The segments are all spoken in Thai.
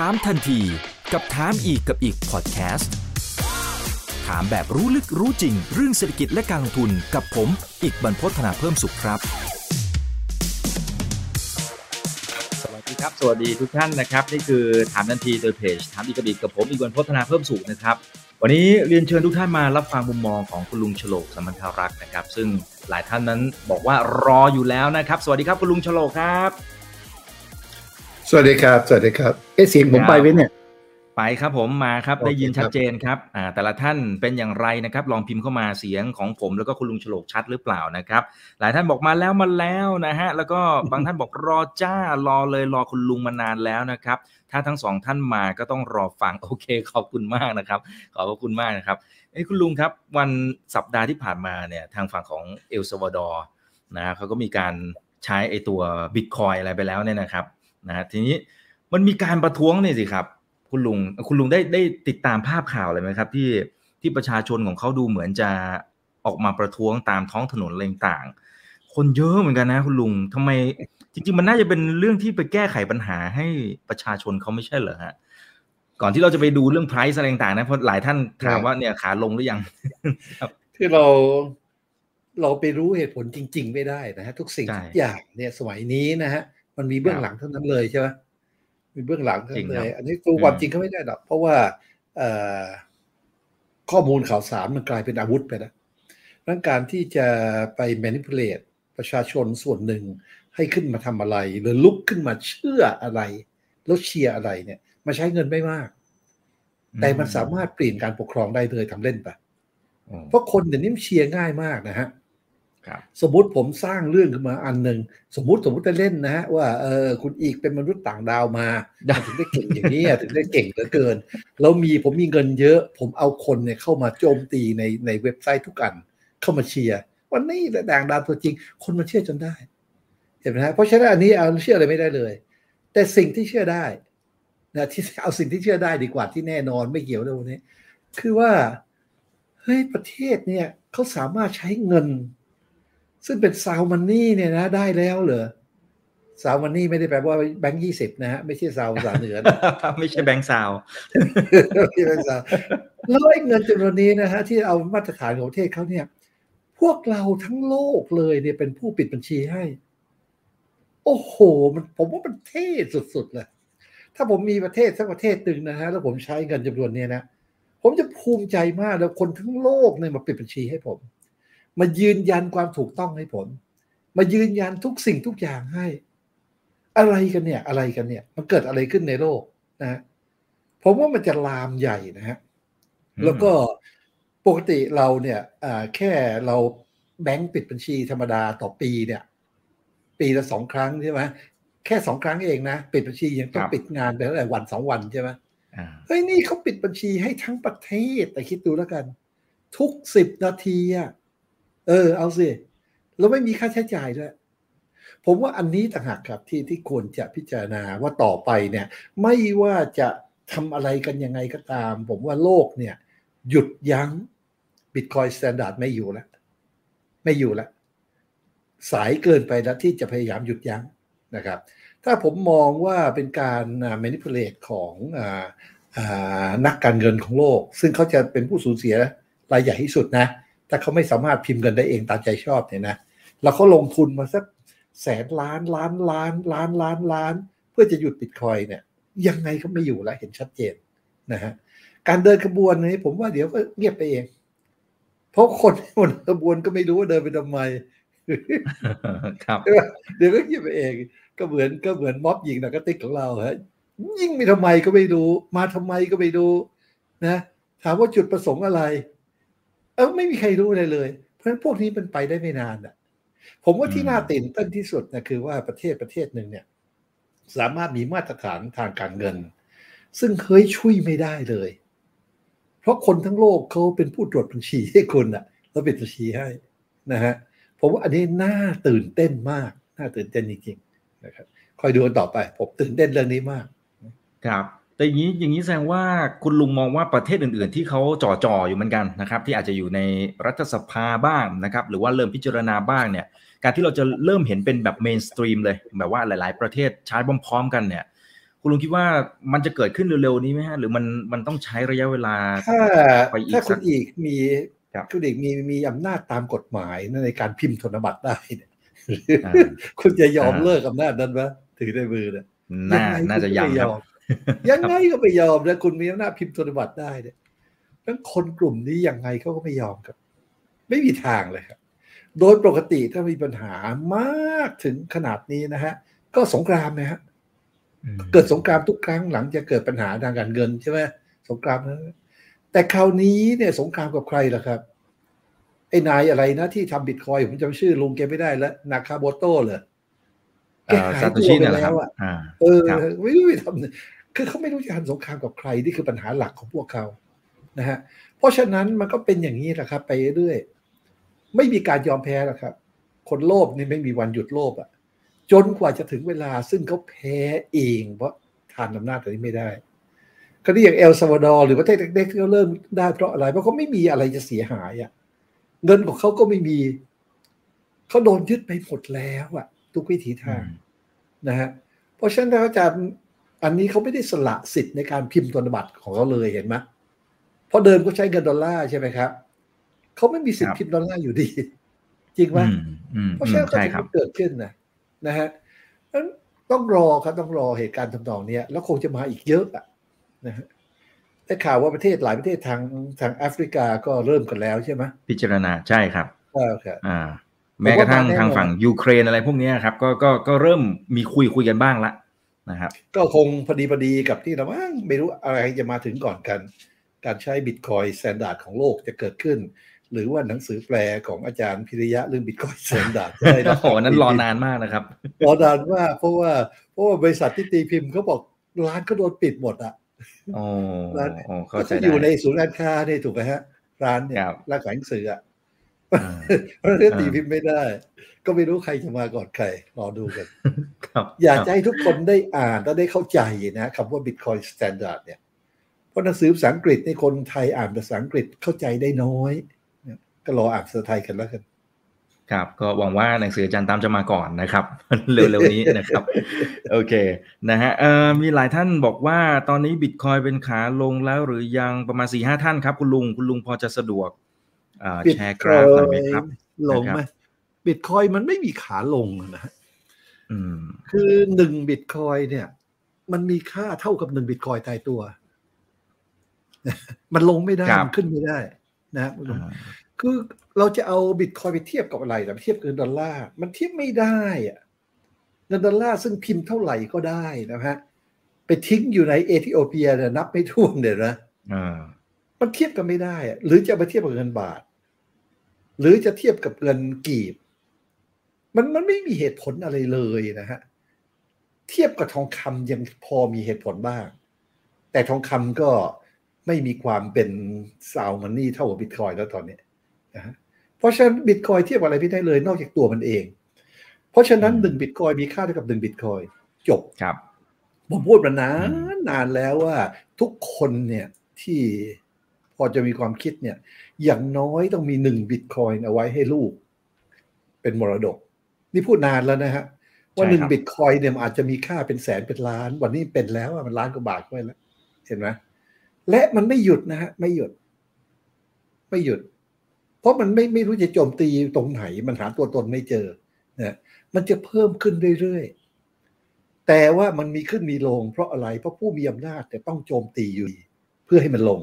ถามทันทีกับถามอีกกับอีกพอดแคสต์ถามแบบรู้ลึกรู้จริง เรื่องเศรษฐกิจและการลงทุนกับผม อีกบรรพฒนาเพิ่มสุขครับ สวัสดีครับ สวัสดีทุกท่านนะครับ นี่คือถามทันทีโดยเพจถามอีกกับอีกกับผมอีกวันพัฒนาเพิ่มสุขนะครับ วันนี้เรียนเชิญทุกท่านมารับฟังมุมมองของคุณลุงฉลกสมพันธารักษ์นะครับ ซึ่งหลายท่านนั้นบอกว่ารออยู่แล้วนะครับ สวัสดีครับคุณลุงฉลกครับ วัสดีครับ สวัสดีครับ เอะเสียงผมไปไหมเนี่ย ไปครับผมมาครับโอเคได้ยินครับชัดเจนครับอ่าแต่ละท่านเป็นอย่างไรนะครับ ลองพิมพ์เข้ามาเสียงของผมแล้วก็คุณลุงฉลกชัดหรือเปล่านะครับ หลายท่านบอกมาแล้วมาแล้วนะฮะแล้วก็บางท่านบอกรอจ้ารอเลยรอคุณลุงมานานแล้วนะครับ ถ้าทั้งสองท่านมาก็ต้องรอฟังโอเค ขอบคุณมากนะครับ ขอบพระคุณมากนะครับเอ้ยคุณลุงครับ วันสัปดาห์ที่ผ่านมาเนี่ยทางฝั่งของเอลซาวาดอร์นะเขาก็มีการใช้ไอตัวบิตคอยอะไรไปแล้วเนี่ยนะครับ นะฮะทีนี้มันมีการประท้วงเนี่ยสิครับ คุณลุงคุณลุงได้ได้ติดตามภาพข่าวอะไรไหมครับ ที่ที่ประชาชนของเขาดูเหมือนจะออกมาประท้วงตามท้องถนนอะไรต่างๆคนเยอะเหมือนกันนะ คุณลุงทำไม จริง ๆ มันน่าจะเป็นเรื่องที่ไปแก้ไขปัญหาให้ประชาชนเขาไม่ใช่เหรอฮะก่อนที่เราจะไปดูเรื่อง price อะไรต่างๆนะเพราะหลายท่านถามว่าเนี่ยขาลงหรือยังคือเราเราไปรู้เหตุผลจริง ๆ ไม่ได้นะฮะทุกสิ่งใช่ทุกอย่างเนี่ยสมัยนี้นะฮะ มันมีเบื้องหลังเท่านั้นเลยใช่ไหมมีเบื้องหลังเท่านั้นจริงคเลรับยอันนี้ตัวความอืมจริงเขาไม่ได้หรอกเพราะว่าเอ่อข้อมูลข่าวสารมันกลายเป็นอาวุธไปแล้วดังการที่จะไป manipulate ประชาชนส่วนหนึ่งให้ขึ้นมาทำอะไร หรือลุกขึ้นมาเชื่ออะไร แล้วเชียร์อะไรเนี่ยมาใช้เงินไม่มาก แต่มันสามารถเปลี่ยนการปกครองได้เลยทำเล่นไปอืมเพราะคนเดี๋ยวนี้มันเชียร์ง่ายมากนะฮะครับ สมมุติผมสร้างเรื่องขึ้นมาอันหนึ่งสมมุติสมมุติจะเล่นนะฮะว่าเออคุณอีกเป็นมนุษย์ต่างดาวมาได้ถึงได้เก่งอย่างนี้อะถึงได้เก่งเหลือเกิน แล้วมีผมมีเงินเยอะ ผมเอาคนเนี่ยเข้ามาโจมตีในในเว็บไซต์ทุกอันเข้ามาเชียร์วันนี้แหละต่างดาวตัวจริง คนมาเชื่อจนได้ เห็นไหมฮะเพราะฉะนั้นอันนี้เอาเชื่ออะไรไม่ได้เลย แต่สิ่งที่เชื่อได้นะที่เอาสิ่งที่เชื่อได้ดีกว่าที่แน่นอนไม่เกี่ยวเรื่องพวกนี้ คือว่าเฮ้ยประเทศเนี่ยเขาสามารถใช้เงิน ซึ่งเป็นซาวมันนี่เนี่ยนะ ได้แล้วเหรอซาวมันนี่ไม่ได้แปลว่าแบงค์ยี่สิบนะฮะไม่ใช่ซาวภาษาเหนือนะไม่ใช่แบงค์ซาวไม่ใช่แบงค์ซาวแล้วไอ้เงินจำนวนนี้นะฮะที่เอามาตรฐานของประเทศเขาเนี่ย พวกเราทั้งโลกเลยเนี่ยเป็นผู้ปิดบัญชีให้ โอ้โห มันผมว่ามันเท่สุดๆเลยถ้าผมมีประเทศสักประเทศหนึ่งนะฮะแล้วผมใช้เงินจำนวนเนี้ยนะผมจะภูมิใจมากแล้วคนทั้งโลกเนี่ยมาปิดบัญชีให้ผม มายืนยันความถูกต้องให้ผม มายืนยันทุกสิ่งทุกอย่างให้ อะไรกันเนี่ย อะไรกันเนี่ย มันเกิดอะไรขึ้นในโลกนะฮะผมว่ามันจะลามใหญ่นะฮะแล้วก็ปกติเราเนี่ยอ่าแค่เราแบงก์ปิดบัญชีธรรมดาต่อปีเนี่ย ปีละสองครั้งใช่ไหมแค่สองครั้งเองนะปิดบัญชียังต้องครับปิดงานไปตั้งแต่วันสองวันใช่ไหมอ่าเฮ้ยนี่เขาปิดบัญชีให้ทั้งประเทศแต่คิดดูแล้วกัน ทุกสิบนาทีอะ เออ เอาสิ แล้วไม่มีค่าใช้จ่ายด้วย ผมว่าอันนี้ต่างหากครับที่ที่ควรจะพิจารณาว่าต่อไปเนี่ย ไม่ว่าจะทำอะไรกันยังไงก็ตาม ผมว่าโลกเนี่ย หยุดยั้ง Bitcoin Standard ไม่อยู่แล้ว ไม่อยู่แล้ว สายเกินไปแล้วที่จะพยายามหยุดยั้งนะครับ ถ้าผมมองว่าเป็นการอ่า manipulate ของออนักการเงินของโลก ซึ่งเขาจะเป็นผู้สูญเสียรายใหญ่ที่สุดนะ ถ้าเขาไม่สามารถพิมพ์เงินได้เองตามใจชอบเนี่ยนะแล้วเขาลงทุนมาสักแสนล้านล้านล้านล้านล้านล้าน เพื่อจะหยุดบิตคอยเนี่ย ยังไงก็ไม่อยู่แล้วเห็นชัดเจนนะฮะการเดินขบวนนี้ผมว่าเดี๋ยวก็เงียบไปเอง เพราะคนบนขบวนก็ไม่รู้ว่าเดินไปทำไมครับใช่ปะเดี๋ยวก็เงียบไปเอง ก็เหมือนก็เหมือนม็อบยิงหนักกระติกของเราฮะยิงไปทำไมก็ไม่รู้ มาทำไมก็ไม่รู้นะถามว่าจุดประสงค์อะไร เออไม่มีใครรู้อะไรเลย เพราะฉะนั้นพวกนี้มันไปได้ไม่นานอะ ผมว่าที่น่าตื่นเต้นที่สุดนะคือว่าประเทศประเทศหนึ่งเนี่ย สามารถมีมาตรฐานทางการเงิน ซึ่งเคยช่วยไม่ได้เลย เพราะคนทั้งโลกเขาเป็นผู้ตรวจบัญชีให้คุณอะ แล้วปิดบัญชีให้นะฮะผมว่าอันนี้น่าตื่นเต้นมาก น่าตื่นเต้นจริงๆนะครับคอยดูกันต่อไป ผมตื่นเต้นเรื่องนี้มาก ครับ แต่อย่างนี้อย่างนี้แสดงว่าคุณลุงมองว่าประเทศอื่น ๆ ที่เขาจ่อจอๆอยู่เหมือนกันนะครับ ที่อาจจะอยู่ในรัฐสภาบ้างนะครับ หรือว่าเริ่มพิจารณาบ้างเนี่ย การที่เราจะเริ่มเห็นเป็นแบบเมนสตรีมเลยแบบว่าหลาย ๆ ประเทศใช้พร้อมๆกันเนี่ย คุณลุงคิดว่ามันจะเกิดขึ้นเร็ว ๆ นี้ไหมฮะหรือมันมันต้องใช้ระยะเวลาถ้าไปอีกถ้าคุสัณกอีกมีครับคุณอีกมีมีอำนาจตามกฎหมายในการพิมพ์ธนบัตรได้เนี่ยหรืออ่าคุณจะยอมอ่าเลิกอำนาจนั้นไหมถือในมือเนี่ยน่าไงน่าจะคุณก็ยังไม่ครับอม ยังไงก็ไม่ยอมนะคุณมีอำนาจพิมพ์ธนบัตรได้เนี่ยทั้งคนกลุ่มนี้ยังไงเขาก็ไม่ยอมครับ ไม่มีทางเลยครับ โดยปกติถ้ามีปัญหามากถึงขนาดนี้นะฮะ ก็สงครามนะฮะอืมเกิดสงครามทุกครั้งหลังจะเกิดปัญหาทางการเงินใช่ไหมสงครามนะแต่คราวนี้เนี่ยสงครามกับใครล่ะครับไอ้นายอะไรนะที่ทำบิตคอยน์ผมจำชื่อลุงแกไม่ได้แล้วนาคาโบโต้เหรอ แกเอ่อหายซาโตตัวชิไปเนี่ยแหละคแล้รับวอะอ่าเออครับไม่รู้ไปทำคือเขาไม่รู้จะทำสงครามกับใครนี่คือปัญหาหลักของพวกเขานะฮะเพราะฉะนั้นมันก็เป็นอย่างนี้แหละครับ ไปเรื่อยไม่มีการยอมแพ้หรอกครับ คนโลภนี่ไม่มีวันหยุดโลภอะ จนกว่าจะถึงเวลาซึ่งเขาแพ้เอง เพราะทานอำนาจตัวนี้ไม่ได้ก็ที่อย่างเอลซาวาดอร์หรือประเทศเล็กๆที่เขาเริ่มได้เพราะอะไร เพราะเขาไม่มีอะไรจะเสียหายอะ เงินของเขาก็ไม่มี เขาโดนยึดไปหมดแล้วอะ ทุกวิถีทางนะฮะเพราะฉะนั้นอาจารย์อันนี้เขาไม่ได้สละสิทธิ์ในการพิมพ์ธนบัตรของเขาเลยเห็นไหมเพราะเดิมก็ใช้เงินดอลลาร์ใช่ไหมครับเขาไม่มีสิทธิ์ครับพิมพ์ดอลลาร์อยู่ดี จริงไหมอืมอืมเพราะฉะนั้นอืมก็ถึงใช่ครับเกิดขึ้นนะนะฮะนั้นต้องรอครับต้องรอเหตุการณ์ทำนองเนี้ยแล้วคงจะมาอีกเยอะอะนะฮะได้ข่าวว่าประเทศหลายประเทศทางทางแอฟริกาก็เริ่มกันแล้วใช่ไหมพิจารณาใช่ครับใช่ครับอ่า แม้กระทั่งผมว่ามาแน่นอนทางฝั่งยูเครนอะไรพวกเนี้ยครับก็ก็ก็เริ่มมีคุยคุยกันบ้างละนะครับ ก็คงพอดีพอดีกับที่เรามั้งไม่รู้อะไรจะมาถึงก่อนกัน การใช้ Bitcoin Standard ของโลกจะเกิดขึ้น หรือว่าหนังสือแปลของอาจารย์พิริยะเรื่อง Bit coin Standard จะได้รัโอ้โหนั้นรอนานมากนะครับรอนานมากเพราะว่าเพราะว่าบริษัทที่ตีพิมพ์เขาบอกร้านเขาโดนปิดหมดอะโอ้ร้านโอ้เข้าก็ใจจะอได้ยู่ในศูนย์การค้าเนี่ยถูกไหมฮะร้านเนี่ยครับร้านขายหนังสืออะอ่า เพราะฉะนั้นตีพิมพ์ไม่ได้ ก็ไม่รู้ใครจะมาก่อนใครรอดูกันครับอยากจะให้ทุกคนได้อ่านและได้เข้าใจนะคำว่า Bitcoin Standard เนี่ย เพราะหนังสือภาษาอังกฤษในคนไทยอ่านภาษาอังกฤษเข้าใจได้น้อยเนี่ยก็รออ่านภาษาไทยกันแล้วกันครับก็หวังว่าหนังสืออาจารย์ตามจะมาก่อนนะครับ เร็วๆนี้นะครับ โอเคนะฮะเอ่อมีหลายท่านบอกว่าตอนนี้บิตคอยเป็นขาลงแล้วหรือยังประมาณสี่ห้าท่านครับ คุณลุงคุณลุงพอจะสะดวก อ่าแชร์กราฟหน่อยไหมครับลงไหมบิตคอยมันไม่มีขาลงนะฮะอืมคือหนึ่งบิตคอยเนี่ย มันมีค่าเท่ากับหนึ่งบิตคอยตายตัว มันลงไม่ได้ครับมันขึ้นไม่ได้ นะฮะอ่าคือเราจะเอาบิตคอยไปเทียบกับอะไรนะเทียบกับเงินดอลลาร์มันเทียบไม่ได้อะเงินดอลลาร์ซึ่งพิมพ์เท่าไหร่ก็ได้นะฮะไปทิ้งอยู่ในเอธิโอเปียเนี่ยนับไม่ถ้วนเลยนะอ่า มันเทียบกันไม่ได้อะหรือจะเอาไปเทียบกับเงินบาท หรือจะเทียบกับเงินกีบ มันมันไม่มีเหตุผลอะไรเลยนะฮะเทียบกับทองคำยังพอมีเหตุผลบ้าง แต่ทองคำก็ไม่มีความเป็น sound money เท่ากับบิตคอยแล้วตอนนี้นะฮะเพราะฉะนั้นบิตคอยเทียบอะไรไม่ได้เลย นอกจากตัวมันเอง เพราะฉะนั้นอืมหนึ่งบิตคอยมีค่าเท่ากับหนึ่งบิตคอยจบครับผมพูดมานานอืมนานแล้วว่าทุกคนเนี่ยที่ พอจะมีความคิดเนี่ย อย่างน้อยต้องมีหนึ่งบิตคอยน์เอาไว้ให้ลูก เป็นมรดก นี่พูดนานแล้วนะฮะ ว่าหนึ่งบิตคอยน์เนี่ยมันอาจจะมีค่าเป็นแสนเป็นล้าน วันนี้เป็นแล้วอะมันล้านกว่าบาทไปแล้ว เห็นไหมและมันไม่หยุดนะฮะ ไม่หยุด ไม่หยุด เพราะมันไม่ไม่รู้จะโจมตีตรงไหน มันหาตัวตนไม่เจอนะมันจะเพิ่มขึ้นเรื่อยๆแต่ว่ามันมีขึ้นมีลง เพราะอะไรเพราะผู้มีอำนาจแต่ต้องโจมตีอยู่ดีเพื่อให้มันลง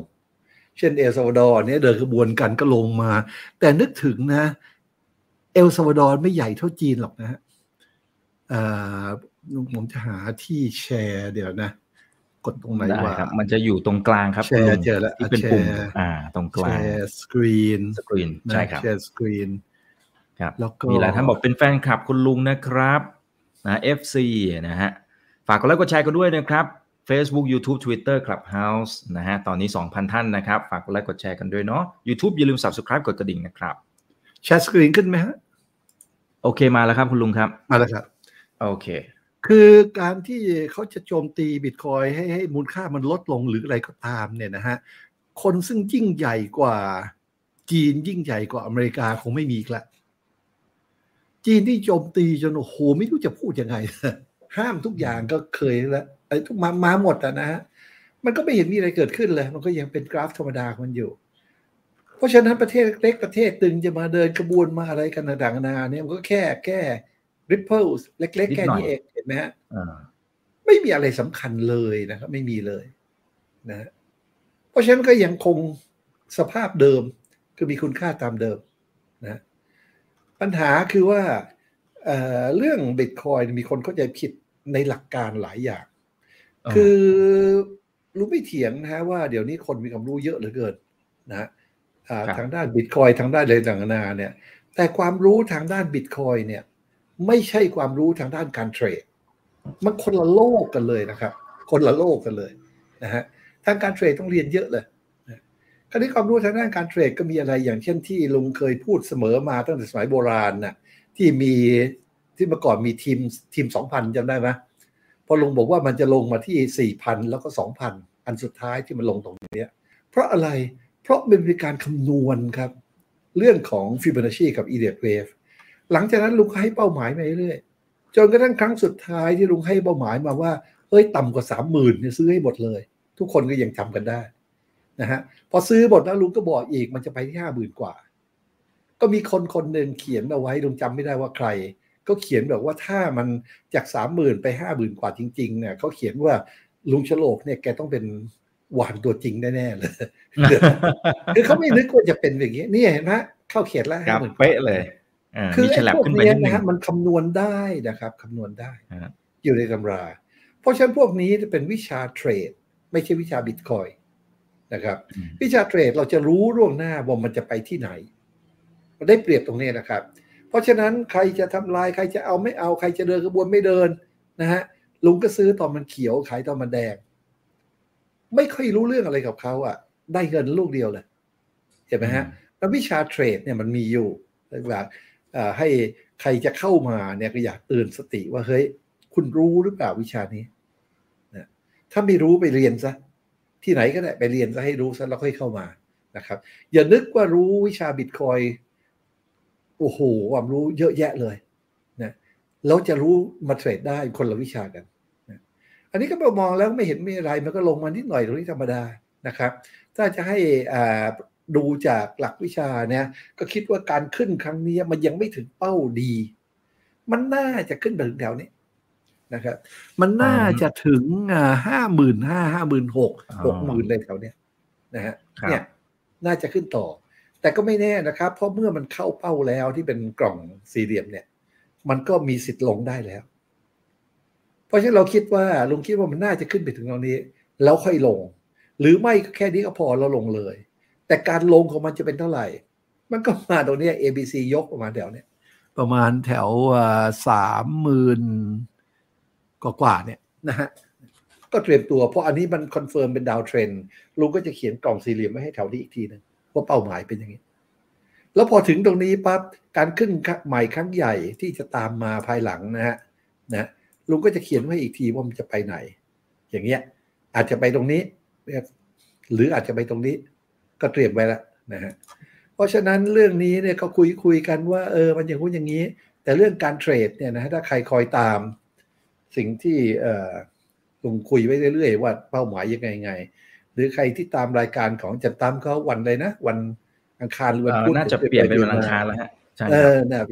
เช่นเอลซาวาดอร์เนี่ยเดินขบวนกันก็ลงมา แต่นึกถึงนะ เอลซาวาดอร์ไม่ใหญ่เท่าจีนหรอกนะฮะอ่าผมจะหาที่แชร์เดี๋ยวนะ กดตรงไหนได้วะครับมันจะอยู่ตรงกลางครับแชร์คุณลุงเจอแล้วที่เป็นแชร์ปุ่มอ่า ตรงกลางแชร์ screen screen ใช่ครับแชร์สกรีนครับแล้วก็มีหลายท่านบอกเป็นแฟนคลับคุณลุงนะครับนะ FC นะฮะฝากกดไลค์กดแชร์กันด้วยนะครับ Facebook YouTube Twitter Clubhouse นะฮะ ตอนนี้ 2,000 ท่านนะครับ ฝากกดไลค์กดแชร์กันด้วยเนาะ YouTube อย่าลืม Subscribe กดกระดิ่งนะครับ แชร์สกรีนขึ้นไหมฮะ โอเคมาแล้วครับคุณลุงครับ มาแล้วครับ โอเค คือการที่เขาจะโจมตีบิตคอยให้ให้มูลค่ามันลดลงหรืออะไรก็ตามเนี่ยนะฮะ คนซึ่งยิ่งใหญ่กว่าจีนยิ่งใหญ่กว่าอเมริกาคงไม่มีอีกละ จีนที่โจมตีจนโอ้โหไม่รู้จะพูดยังไง ห้ามทุกอย่างก็เคยแล้ว ไอ้ทุกมามาหมดอะนะฮะมันก็ไม่เห็นมีอะไรเกิดขึ้นเลย มันก็ยังเป็นกราฟธรรมดาของมันอยู่ เพราะฉะนั้นประเทศเล็กประเทศตึงจะมาเดินกระบวนมาอะไรกันต่างๆนานาเนี่ยมันก็แค่แค่ ripples เล็ก ๆ แค่นี้เองเห็นไหมฮะอ่าไม่มีอะไรสำคัญเลยนะครับ ไม่มีเลยนะฮะเพราะฉะนั้นก็ยังคงสภาพเดิมคือมีคุณค่าตามเดิมนะปัญหาคือว่าเอ่อเรื่องบิตคอยมีคนเข้าใจผิดในหลักการหลายอย่าง คือรู้ไม่เถียงนะฮะว่าเดี๋ยวนี้คนมีความรู้เยอะเหลือเกินนะฮะอ่าครับทางด้านบิตคอยทางด้านอะไรต่างๆนานาเนี่ย แต่ความรู้ทางด้านบิตคอยเนี่ย ไม่ใช่ความรู้ทางด้านการเทรดมันคนละโลกกันเลยนะครับ คนละโลกกันเลยนะฮะทางการเทรดต้องเรียนเยอะเลยนะคราวนี้ความรู้ทางด้านการเทรดก็มีอะไรอย่างเช่นที่ลุงเคยพูดเสมอมาตั้งแต่สมัยโบราณน่ะที่มีที่เมื่อก่อนมีทีมทีมสองพันจำได้ไหมพ อลุงบอกว่ามันจะลงมาที่สี่พันแล้วก็สองพันอันสุดท้ายที่มันลงตรงเนี้ยเพราะอะไร เพราะมันเป็นการคำนวณครับ เรื่องของฟิบ o นัชชีกับอีเดียเวฟหลังจากนั้นลุงก็ให้เป้าหมายมาเรื่อยๆจนกระทั่งครั้งสุดท้ายที่ลุงให้เป้าหมายมาว่าเอ้ยต่ำกว่าสามหมื่นเนี่ยซื้อให้หมดเลย ทุกคนก็ยังจำกันได้นะฮะพอซื้อหมดแล้วลุงก็บอกอีกมันจะไปที่ห้าหมื่นกว่า ก็มีคนคนหนึ่งเขียนเอาไว้ลุงจำไม่ได้ว่าใคร ก็เขียนแบบว่าถ้ามันจากสามหมื่นไปห้าหมื่นกว่าจริง ๆ เนี่ยเขาเขียนว่าลุงฉลกเนี่ยแกต้องเป็นหวานตัวจริงแน่ๆเลยคือเขาไม่นึกว่าจะเป็นอย่างนี้นี่เห็นไหมเข้าเขียนแล้วครับ50,000เป๊ะเลยาคือมีฉไอ้ลับพวกขึ้นไปเนี้ยนิดนึนะงฮะมันคำนวณได้นะครับคำนวณได้ฮะอยู่ในตำรา เพราะฉะนั้นพวกนี้จะเป็นวิชาเทรด ไม่ใช่วิชาบิตคอยนะครับอืมวิชาเทรดเราจะรู้ล่วงหน้าว่ามันจะไปที่ไหนมันได้เปรียบตรงนี้นะครับ เพราะฉะนั้นใครจะทำลายใครจะเอาไม่เอาใครจะเดินกระบวนไม่เดินนะฮะลุงก็ซื้อตอนมันเขียวขายตอนมันแดง ไม่ค่อยรู้เรื่องอะไรกับเขาอะ ได้เงินลูกเดียวเลยเห็นไหมฮะแล้ววิชาเทรดเนี่ยมันมีอยู่แบบให้ใครจะเข้ามาเนี่ยก็อยากเตือนสติว่าเฮ้ยคุณรู้หรือเปล่าวิชานี้นะถ้าไม่รู้ไปเรียนซะที่ไหนก็ได้ไปเรียนซะให้รู้ซะแล้วค่อยเข้ามานะครับ อย่านึกว่ารู้วิชาบิตคอย โอ้โหความรู้เยอะแยะเลยนะแล้วจะรู้มาเทรดได้คนละวิชากันนะอันนี้ก็มองแล้วไม่เห็นมีอะไรมันก็ลงมานิดหน่อยตรงนี้ธรรมดานะครับ ถ้าจะให้อ่าดูจากหลักวิชาเนี่ยก็คิดว่าการขึ้นครั้งนี้มันยังไม่ถึงเป้าดี มันน่าจะขึ้นไปถึงแถวนี้นะครับ มันน่าจะถึงห้าหมื่นห้าห้าหมื่นหกหกหมื่นเลยแถวเนี้ยนะฮะครับเนี่ยน่าจะขึ้นต่อ แต่ก็ไม่แน่นะครับ เพราะเมื่อมันเข้าเป้าแล้วที่เป็นกล่องสี่เหลี่ยมเนี่ย มันก็มีสิทธิ์ลงได้แล้ว เพราะฉะนั้นเราคิดว่าลุงคิดว่ามันน่าจะขึ้นไปถึงตรงนี้ แล้วค่อยลง หรือไม่ก็แค่นี้ก็พอแล้วลงเลย แต่การลงของมันจะเป็นเท่าไหร่ มันก็มาตรงเนี้ย ABC ยกประมาณแถวเนี้ยประมาณแถวสามหมื่นกว่าๆเนี่ยนะฮะก็เตรียมตัวเพราะอันนี้มัน confirm เป็น downtrend ลุงก็จะเขียนกล่องสี่เหลี่ยมไว้ให้แถวนี้อีกทีหนึ่ง ว่าเป้าหมายเป็นอย่างนี้ แล้วพอถึงตรงนี้ปั๊บการขึ้นใหม่ครั้งใหญ่ที่จะตามมาภายหลังนะฮะนะลุงก็จะเขียนไว้อีกทีว่ามันจะไปไหน อย่างเงี้ย อาจจะไปตรงนี้ หรืออาจจะไปตรงนี้ ก็เตรียมไว้แล้วนะฮะเพราะฉะนั้นเรื่องนี้เนี่ยก็คุยคุยกันว่าเออมันอย่างงู้นอย่างนี้ แต่เรื่องการเทรดเนี่ยนะถ้าใครคอยตาม สิ่งที่เออลุงคุยไว้เรื่อยๆว่าเป้าหมายยังไงไง หรือใครที่ตามรายการของจันตามเขาวันเลยนะ วันอังคารหรือวันเอ่อพุธน่าจะเปลี่ยนเป็นวันอังคารแล้วฮะใช่เอครับ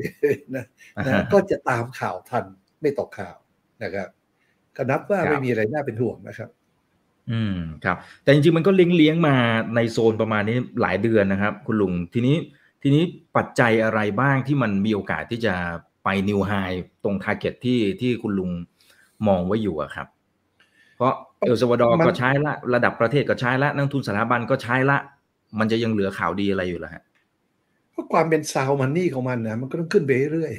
อนะนะนะก็จะตามข่าวทันไม่ตกข่าวนะครับก็นับว่าไม่มีอะไรน่าเป็นห่วงนะครับ อืมครับ แต่จริงๆมันก็เลี้ยงเลี้ยงๆมาในโซนประมาณนี้หลายเดือนนะครับ คุณลุงทีนี้ทีนี้ปัจจัยอะไรบ้างที่มันมีโอกาสที่จะไป new high ตรง target ที่ที่คุณลุงมองไว้อยู่อะครับ เพราะเอลซาวาดอร์มันก็ใช้ละระดับประเทศก็ใช้ละนักลงทุนสถาบันก็ใช้ละ มันจะยังเหลือข่าวดีอะไรอยู่ล่ะฮะเพราะความเป็น sound money ของมันนะมันก็ต้องขึ้นไปเรื่อยๆ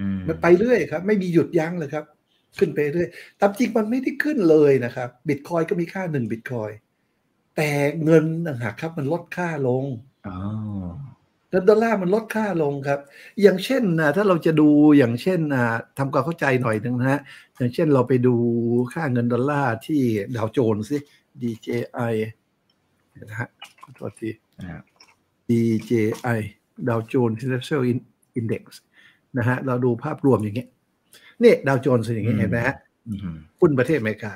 อืมมันไปเรื่อยครับ ไม่มีหยุดยั้งเลยครับ ขึ้นไปเรื่อยตามจริงมันไม่ได้ขึ้นเลยนะครับบิตคอยก็มีค่าหนึ่งบิตคอยแต่เงินต่างหากครับ มันลดค่าลง อ๋อเงินดอลลาร์มันลดค่าลงครับ อย่างเช่นนะถ้าเราจะดูอย่างเช่นนะทำความเข้าใจหน่อยหนึงนะฮะอย่างเช่นเราไปดูค่าเงินดอลลาร์ที่ดาวโจนส์สิ DJI นะฮะขอโทษทีอ่า DJI ดาวโจนส์ Industrial Index นะฮะเราดูภาพรวมอย่างเงี้ยเนี่ยดาวโจนส์อย่างนี้เห็นไหมฮะอืมหุ้นประเทศอเมริกา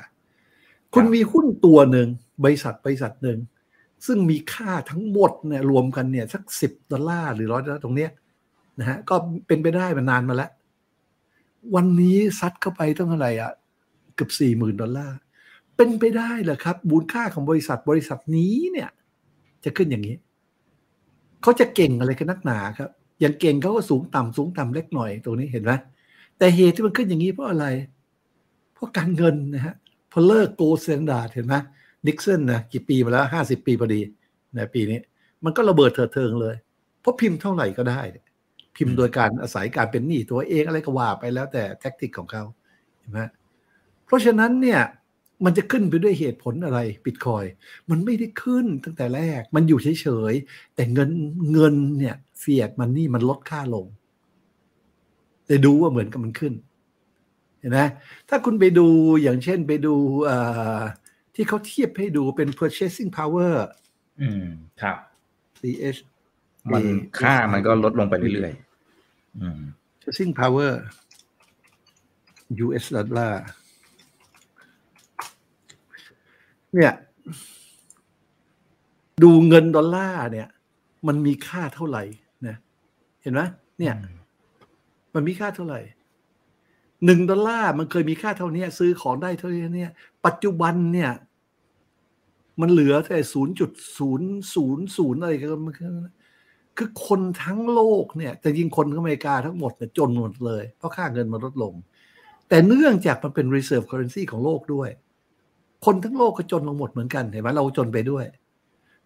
คุณมีหุ้นตัวหนึ่งบริษัทบริษัทหนึ่ง ซึ่งมีค่าทั้งหมดเนี่ยรวมกันเนี่ยสักสิบดอลลาร์หรือร้อยดอลลาร์ตรงเนี้ยนะฮะก็เป็นไปได้มานานมาแล้ว วันนี้ซัดเข้าไปต้องอะไรอะเกือบสี่หมื่นดอลลาร์เป็นไปได้เหรอครับมูลค่าของบริษัทบริษัทนี้เนี่ย จะขึ้นอย่างนี้เขาจะเก่งอะไรกันนักหนาครับ อย่างเก่งเขาก็สูงต่ำสูงต่ำเล็กหน่อยตรงนี้เห็นไหมแต่เหตุที่มันขึ้นอย่างนี้เพราะอะไร เพราะการเงินนะฮะพอเลิก gold standard เห็นไหม นิกสันนะกี่ปีมาแล้วห้าสิบปีพอดีในปีนี้ มันก็ระเบิดเถิดเทิงเลย เพราะพิมพ์เท่าไหร่ก็ได้ พิมพ์โดยการอาศัยการเป็นหนี้ตัวเองอะไรก็ว่าไปแล้วแต่ tactic ของเขาเห็นไหมเพราะฉะนั้นเนี่ยมันจะขึ้นไปด้วยเหตุผลอะไรบิตคอย มันไม่ได้ขึ้นตั้งแต่แรก มันอยู่เฉยๆ แต่เงินเงินเนี่ยเฟียดมันนี่มันลดค่าลงเลยดูว่าเหมือนกับมันขึ้นเห็นไหมถ้าคุณไปดูอย่างเช่นไปดู ที่เขาเทียบให้ดูเป็น purchasing power อืมครับ CH มันค่ามันก็ลดลงไปเรื่อยๆอืม purchasing power US ดอลลาร์เนี่ย ดูเงินดอลลาร์เนี่ย มันมีค่าเท่าไหร่นะเห็นไหมเนี่ย มันมีค่าเท่าไหร่หนึ่งดอลลาร์มันเคยมีค่าเท่านี้ซื้อของได้เท่านี้เนี่ย ปัจจุบันเนี่ย มันเหลือแต่ศูนย์จุดศูนย์ศูนย์ศูนย์อะไรกันมันคือคนทั้งโลกเนี่ยแต่ยิงคนอเมริกาทั้งหมดเนี่ยจนหมดเลย เพราะค่าเงินมันลดลง แต่เนื่องจากมันเป็น reserve currency ของโลกด้วย คนทั้งโลกก็จนลงหมดเหมือนกันเห็นไหมเราจนไปด้วย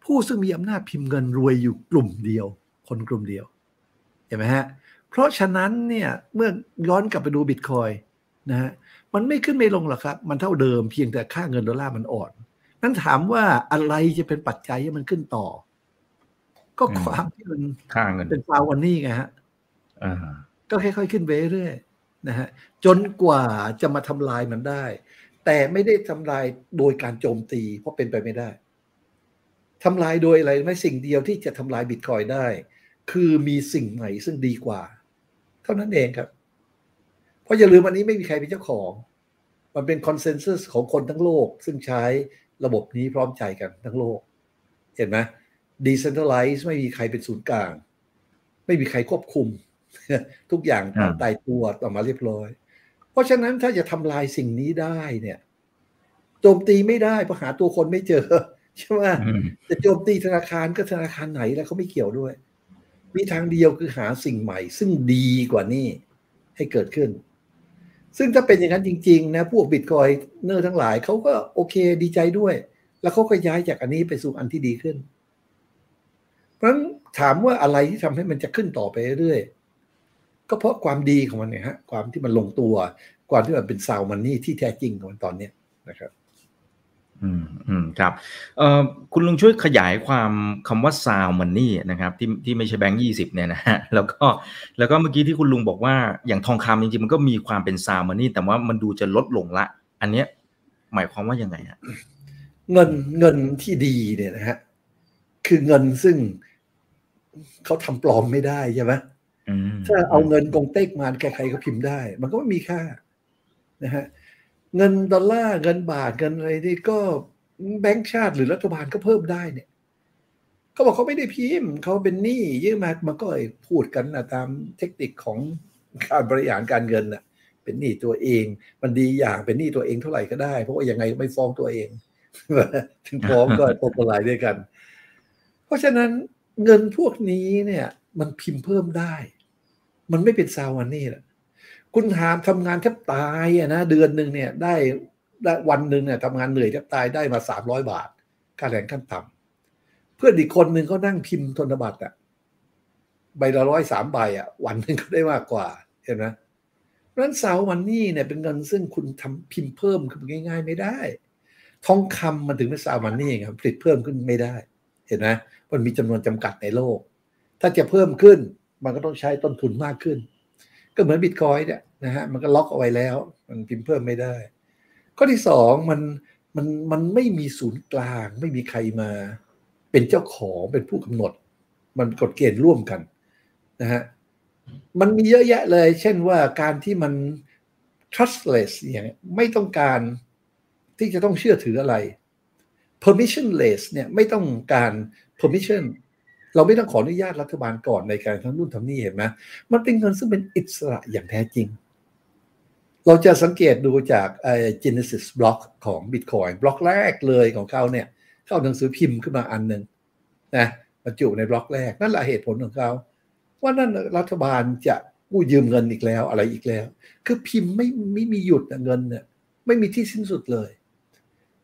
ผู้ซึ่งมีอำนาจพิมพ์เงินรวยอยู่กลุ่มเดียว คนกลุ่มเดียว เห็นไหมฮะ เพราะฉะนั้นเนี่ยเมื่อย้อนกลับไปดูบิตคอยนะฮะมันไม่ขึ้นไม่ลงหรอกครับ มันเท่าเดิมเพียงแต่ค่าเงินดอลลาร์มันอ่อน นั้นถามว่าอะไรจะเป็นปัจจัยให้มันขึ้นต่อ ก็ความที่มันค่าเงินเป็นฟาววันนี่ไงฮะอ่าก็ค่อยๆขึ้นไปเรื่อยๆนะฮะจนกว่าจะมาทำลายมันได้ แต่ไม่ได้ทำลายโดยการโจมตี เพราะเป็นไปไม่ได้ทำลายโดยอะไรไม่สิ่งเดียวที่จะทำลายบิตคอยได้ คือมีสิ่งใหม่ซึ่งดีกว่า เท่านั้นเองครับ เพราะอย่าลืมอันนี้ไม่มีใครเป็นเจ้าของ มันเป็นคอนเซนแซสของคนทั้งโลกซึ่งใช้ ระบบนี้พร้อมใจกันทั้งโลก เห็นไหม decentralize ไม่มีใครเป็นศูนย์กลาง ไม่มีใครควบคุม ทุกอย่างตามตายตัวออกมาเรียบร้อย เพราะฉะนั้นถ้าจะทำลายสิ่งนี้ได้เนี่ยโจมตีไม่ได้เพราะหาตัวคนไม่เจอใช่ไหมอืมจะโจมตีธนาคารก็ธนาคารไหนแล้วเขาไม่เกี่ยวด้วย มีทางเดียวคือหาสิ่งใหม่ ซึ่งดีกว่านี้ให้เกิดขึ้น ซึ่งถ้าเป็นอย่างนั้นจริงๆนะพวกบิตคอยเนอร์ทั้งหลายเขาก็โอเคดีใจด้วย แล้วเขาก็ย้ายจากอันนี้ไปสู่อันที่ดีขึ้น เพราะฉะนั้นถามว่าอะไรที่ทำให้มันจะขึ้นต่อไปเรื่อยๆก็เพราะความดีของมันเนี่ยฮะความที่มันลงตัว ความที่มันเป็นซาวมันนี่ที่แท้จริงของมันตอนเนี้ยนะครับ อืมอืมครับเอ่อคุณลุงช่วยขยายความคำว่าซาวมันนี่นะครับที่ที่ไม่ใช่แบงค์ยี่สิบเนี่ยนะฮะแล้วก็แล้วก็เมื่อกี้ที่คุณลุงบอกว่าอย่างทองคำจริงๆ มันก็มีความเป็นซาวมันนี่แต่ว่ามันดูจะลดลงละ อันเนี้ยหมายความว่ายังไงฮะเงินเงินที่ดีเนี่ยนะฮะคือเงินซึ่งเขาทำปลอมไม่ได้ใช่ไหมอืมถ้าเอาเงินกงเต็กมาใครๆก็พิมพ์ได้ มันก็ไม่มีค่านะฮะ เงินดอลลาร์เงินบาทเงินอะไรนี่ก็แบงก์ชาติหรือรัฐบาลก็เพิ่มได้เนี่ยเขาบอกเขาไม่ได้พิมพ์เขาเป็นหนี้ยื่อมามันก็พูดกันนะตามเทคนิคของการบริหารการเงินน่ะ เป็นหนี้ตัวเอง มันดีอย่างเป็นหนี้ตัวเองเท่าไหร่ก็ได้ เพราะว่ายังไงไม่ฟ้องตัวเอง ถึงฟ้องก็ตกลายด้วยกัน เพราะฉะนั้นเงินพวกนี้เนี่ย มันพิมพ์เพิ่มได้ มันไม่เป็นซาววันนี่แหละ คุณหามทำงานแทบตายอะนะเดือนหนึ่งเนี่ยได้ได้วันหนึ่งเนี่ยทำงานเหนื่อยแทบตายได้มาสามร้อยบาท ค่าแรงขั้นต่ำเพื่อนอีกคนหนึ่งก็นั่งพิมพ์ธนบัตรอะใบละร้อยสามใบอะวันหนึ่งก็ได้มากกว่าเห็นไหมเพราะนั้นซาววันนี่เนี่ยเป็นเงินซึ่งคุณทำพิมพ์เพิ่มขึ้นง่าย ๆ ไม่ได้ ทองคำมันถึงเป็นซามันนี่ครับผลิตเพิ่มขึ้นไม่ได้ เห็นไหมมันมีจำนวนจำกัดในโลก ถ้าจะเพิ่มขึ้นมันก็ต้องใช้ต้นทุนมากขึ้น ก็เหมือนบิตคอยเนี่ยนะฮะมันก็ล็อกเอาไว้แล้ว มันพิมพ์เพิ่มไม่ได้ ข้อที่สองมันมันมันไม่มีศูนย์กลาง ไม่มีใครมา เป็นเจ้าของเป็นผู้กำหนด มันกฎเกณฑ์ร่วมกันนะฮะมันมีเยอะแยะเลย เช่นว่าการที่มัน trustless อย่างไม่ต้องการที่จะต้องเชื่อถืออะไร permissionless เนี่ยไม่ต้องการ permission เราไม่ต้องขออนุญาตรัฐบาลก่อนในการทำนู่นทำนี่เห็นไหมมันเป็นเงินซึ่งเป็นอิสระอย่างแท้จริง เราจะสังเกตดูจากไอ้ Genesis block ของ Bitcoin บล็อกแรกเลยของเขาเนี่ยเข้าหนังสือพิมพ์ขึ้นมาอันหนึ่งนะบรรจุในบล็อกแรกนั่นแหละเหตุผลของเขาว่านั่นรัฐบาลจะกู้ยืมเงินอีกแล้วอะไรอีกแล้ว คือพิมพ์ไม่ไม่มีหยุดเงินเนี่ยไม่มีที่สิ้นสุดเลย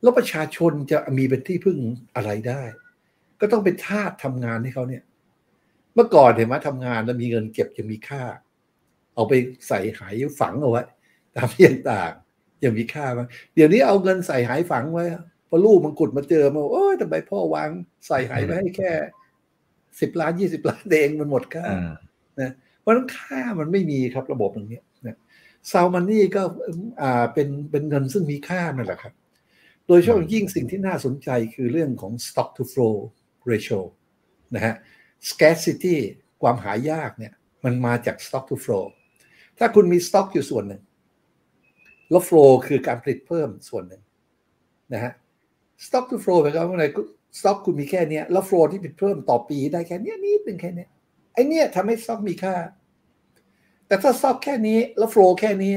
แล้วประชาชนจะมีเป็นที่พึ่งอะไรได้ ก็ต้องเป็นทาสทำงานให้เขาเนี่ย เมื่อก่อนเห็นไหมทำงานแล้วมีเงินเก็บจะมีค่า เอาไปใส่หายฝังเอาไว้ตามที่ต่างๆยังมีค่ามั้งเดี๋ยวนี้เอาเงินใส่หายฝังไว้พอลูกมังกุดมาเจอมาโอ้ยทำไมพ่อวางใส่หายไว้ให้แค่สิบล้านยี่สิบล้านเองมันหมดค่านะเพราะฉะนั้นค่ามันไม่มีครับระบบตรงนี้นะซาวมันนี่ก็อ่าเป็นเป็นเงินซึ่งมีค่านั่นแหละครับ โดยเฉพาะยิ่งสิ่งที่น่าสนใจคือเรื่องของ stock to flow ratio นะฮะ scarcity ความหายากเนี่ยมันมาจาก stock to flow ถ้าคุณมี stock อยู่ส่วนหนึ่งแล้ว flow คือการผลิตเพิ่มส่วนหนึ่งนะฮะ stock to flow แปลว่าอะไร stock คุณมีแค่นี้แล้ว flow ที่ผลิตเพิ่มต่อปีได้แค่นี้นิดนึงแค่นี้ไอเนี้ยทำให้ stock มีค่า แต่ถ้า stock แค่นี้แล้ว flow แค่นี้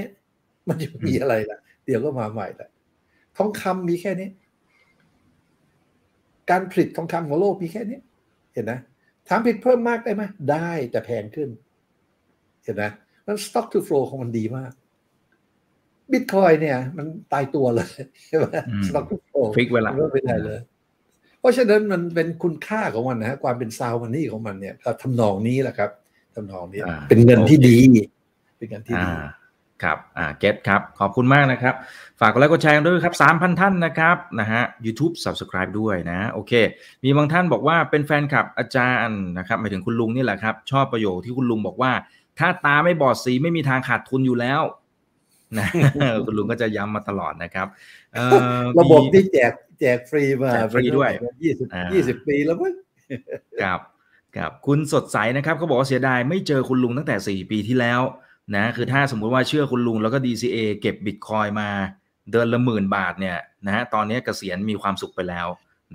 มันจะมีอะไรล่ะ เดี๋ยวก็มาใหม่ละทองคำมีแค่นี้ การผลิตทองคำของโลกมีแค่นี้ เห็นนะถามผลิตเพิ่มมากได้ไหมได้แต่แพงขึ้น เห็นนะนั้น stock to flow ของมันดีมากบิตคอยเนี่ย มันตายตัวเลยใช่ไหม stock to flow fix เวลาไม่ได้เลย เพราะฉะนั้นมันเป็นคุณค่าของมันนะฮะความเป็น sound money ของมันเนี่ยก็ทำนองนี้แหละครับทำนองนี้ เป็นเงินที่ดี เป็นเงินที่ดี ครับอ่า get ครับ ขอบคุณมากนะครับ ฝากกดไลค์กดแชร์ด้วยครับ 3,000 ท่านนะครับนะฮะ YouTube Subscribe ด้วยนะ โอเค มีบางท่านบอกว่าเป็นแฟนคลับอาจารย์นะครับหมายถึงคุณลุงนี่แหละครับ ชอบประโยคที่คุณลุงบอกว่า ถ้าตาไม่บอดสีไม่มีทางขาดทุนอยู่แล้วนะคุณลุงก็จะย้ำมาตลอดนะครับระบบที่แจกแจกฟรีมาแจกฟรีด้วยยี่สิบยี่สิบปีแล้วมั้งครับครับคุณสดใสนะครับเขาบอกว่าเสียดายไม่เจอคุณลุงตั้งแต่4ปีที่แล้ว นะคือถ้าสมมุติว่าเชื่อคุณลุงแล้วก็ DCA เก็บบิตคอยมาเดือนละหมื่นบาทเนี่ยนะฮะตอนนี้เกษียณมีความสุขไปแล้ว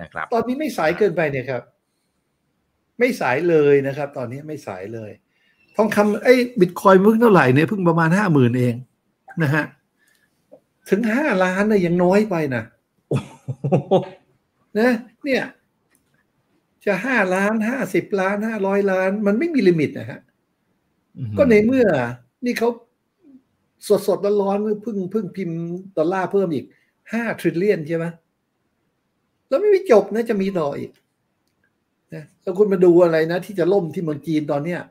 นะครับ ตอนนี้ไม่สายเกินไปเนี่ยครับ ไม่สายเลยนะครับ ตอนนี้ไม่สายเลย ทองคำไอ้บิตคอยมึงเท่าไหร่เนี่ยเพิ่งประมาณห้าหมื่นเองนะฮะถึงห้าล้านเนี่ยยังน้อยไปนะนะเนี่ย จะห้าล้านห้าสิบล้านห้าร้อยล้าน มันไม่มีลิมิตนะฮะก็ในเมื่อ นี่เขาสดสดร้อนๆเพิ่งเพิ่งพิมพ์ดอลลาร์เพิ่มอีกห้า trillion ใช่ไหมแล้วไม่มีจบนะจะมีต่ออีกนะแล้วคุณมาดูอะไรนะ ที่จะล่มที่เมืองจีนตอนเนี้ย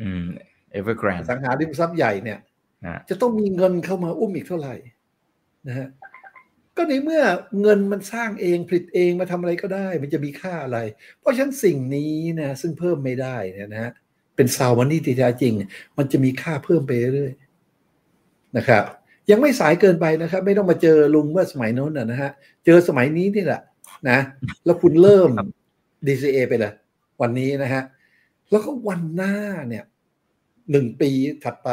อืมเ อสังหาริมทรัพย์ใหญ่เนี่ยจะต้องมีเงินเข้ามาอุ้มอีกเท่าไหร่นะฮะก็ในเมื่อเงินมันสร้างเองผลิตเองมาทำอะไรก็ได้ มันจะมีค่าอะไร เพราะฉะนั้นสิ่งนี้นะซึ่งเพิ่มไม่ได้เนี่ยนะฮะ เป็นซาวมันนี่ที่แท้จริง มันจะมีค่าเพิ่มไปเรื่อยนะครับ ยังไม่สายเกินไปนะครับ ไม่ต้องมาเจอลุงเมื่อสมัยโน้นนะฮะเจอสมัยนี้นี่แหละนะ แล้วคุณเริ่ม DCA ไปเลยวันนี้นะฮะแล้วก็วันหน้าเนี่ยหนึ่งปีถัดไป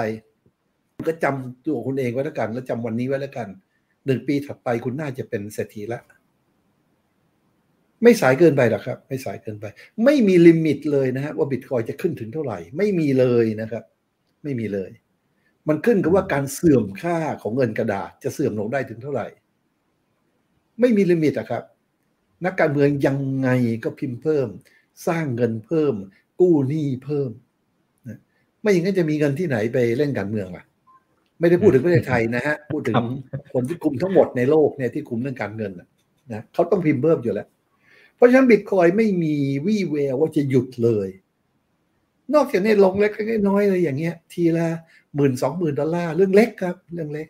ก็จำตัวคุณเองไว้แล้วกัน แล้วจำวันนี้ไว้แล้วกันหนึ่งปีถัดไปคุณน่าจะเป็นเศรษฐีละ ไม่สายเกินไปหรอกครับ ไม่สายเกินไป ไม่มี limit เลยนะฮะว่าบิตคอยจะขึ้นถึงเท่าไหร่ ไม่มีเลยนะครับ ไม่มีเลย มันขึ้นกับว่าการเสื่อมค่าของเงินกระดาษจะเสื่อมลงได้ถึงเท่าไหร่ ไม่มี limit อะครับ นักการเมืองยังไงก็พิมพ์เพิ่ม สร้างเงินเพิ่ม กู้หนี้เพิ่มนะไม่อย่างนั้นจะมีเงินที่ไหนไปเล่นการเมืองล่ะ ไม่ได้พูดถึงประเทศไทยนะฮะพูดถึงคนที่คุมทั้งหมดในโลกเนี่ยที่คุมเรื่องการเงินนะเขาต้องพิมพ์เพิ่มอยู่แล้ว เพราะฉะนั้นบิตคอยไม่มีวี่แววว่าจะหยุดเลย นอกจากนี้ลงเล็กน้อยเลยอย่างเงี้ย ทีละหมื่นสองหมื่นดอลลาร์เรื่องเล็กครับ เรื่องเล็ก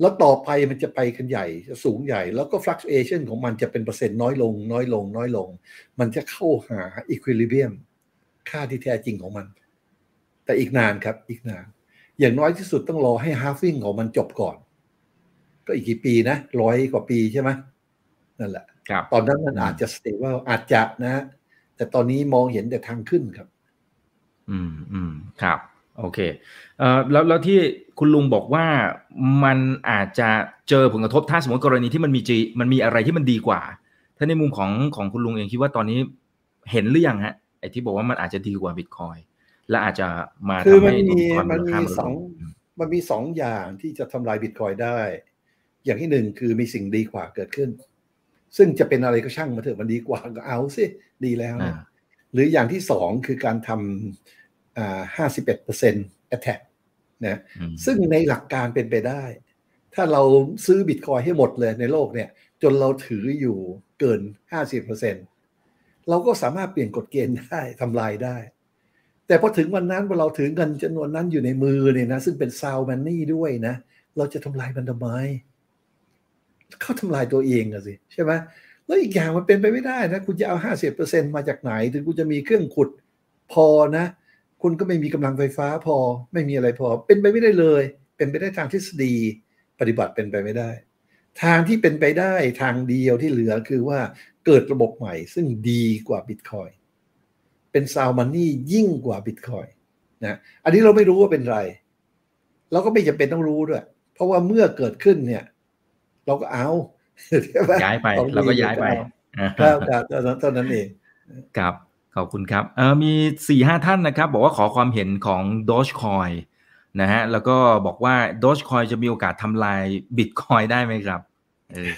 แล้วต่อไปมันจะไปกันใหญ่จะสูงใหญ่ แล้วก็ fluctuation ของมันจะเป็นเปอร์เซ็นต์น้อยลง น้อยลง น้อยลง มันจะเข้าหา equilibrium ค่าที่แท้จริงของมัน แต่อีกนานครับอีกนาน อย่างน้อยที่สุดต้องรอให้ halving ของมันจบก่อน ก็อีกกี่ปีนะร้อยกว่าปีใช่ไหมนั่นแหละ ตอนนั้นมันอาจจะ stable อาจจะนะ แต่ตอนนี้มองเห็นแต่ทางขึ้นครับ อืมอืมครับ โอเคเอ่อแล้วแล้วที่คุณลุงบอกว่ามันอาจจะเจอผลกระทบถ้าสมมติกรณีที่มันมีจีมันมีอะไรที่มันดีกว่า ถ้าในมุมของของคุณลุงเองคิดว่าตอนนี้เห็นหรือยังฮะไอ้ที่บอกว่ามันอาจจะดีกว่าบิตคอยและอาจจะมาคือทำมันให้มีบิตคอยมันมีราคาลดสองลงมันมีสองอย่างที่จะทำลายบิตคอยได้ อย่างที่หนึ่งคือมีสิ่งดีกว่าเกิดขึ้น ซึ่งจะเป็นอะไรก็ช่างมาเถอะมันดีกว่าก็เอาสิดีแล้วนะอ่าหรืออย่างที่สองคือการทำอ่าห้าสิบเอ็ดเปอร์เซ็นต์ attack นะอืมซึ่งในหลักการเป็นไปได้ ถ้าเราซื้อบิตคอยให้หมดเลยในโลกเนี่ย จนเราถืออยู่เกิน 50%เราก็สามารถเปลี่ยนกฎเกณฑ์ได้ทำลายได้ แต่พอถึงวันนั้นพอเราถือเงินจำนวนนั้นอยู่ในมือเนี่ยนะ ซึ่งเป็นซาวมันนี่ด้วยนะ เราจะทำลายมันทำไม เข้าทำลายตัวเองอะสิใช่ไหมแล้วอีกอย่างมันเป็นไปไม่ได้นะ คุณจะเอา50%มาจากไหน ถึงคุณจะมีเครื่องขุดพอนะ คุณก็ไม่มีกำลังไฟฟ้าพอ ไม่มีอะไรพอ เป็นไปไม่ได้เลย เป็นไปได้ทางทฤษฎี ปฏิบัติเป็นไปไม่ได้ ทางที่เป็นไปได้ทางเดียวที่เหลือคือว่าเกิดระบบใหม่ ซึ่งดีกว่าบิตคอยเป็นซาวมันนี่ยิ่งกว่าบิตคอยนะอันนี้เราไม่รู้ว่าเป็นไรเราก็ไม่จำเป็นต้องรู้ด้วย เพราะว่าเมื่อเกิดขึ้นเนี่ย เราก็เอาใช่หมย้ายไปของดีเราก็ย้ายไปครับครับเท่านั้นเท่านั้นเองครับขอบคุณครับเออมีสี่ห้าท่านนะครับ บอกว่าขอความเห็นของ Dogecoin นะฮะแล้วก็บอกว่า Dogecoin จะมีโอกาสทำลาย Bitcoin ได้ไหมครับเออ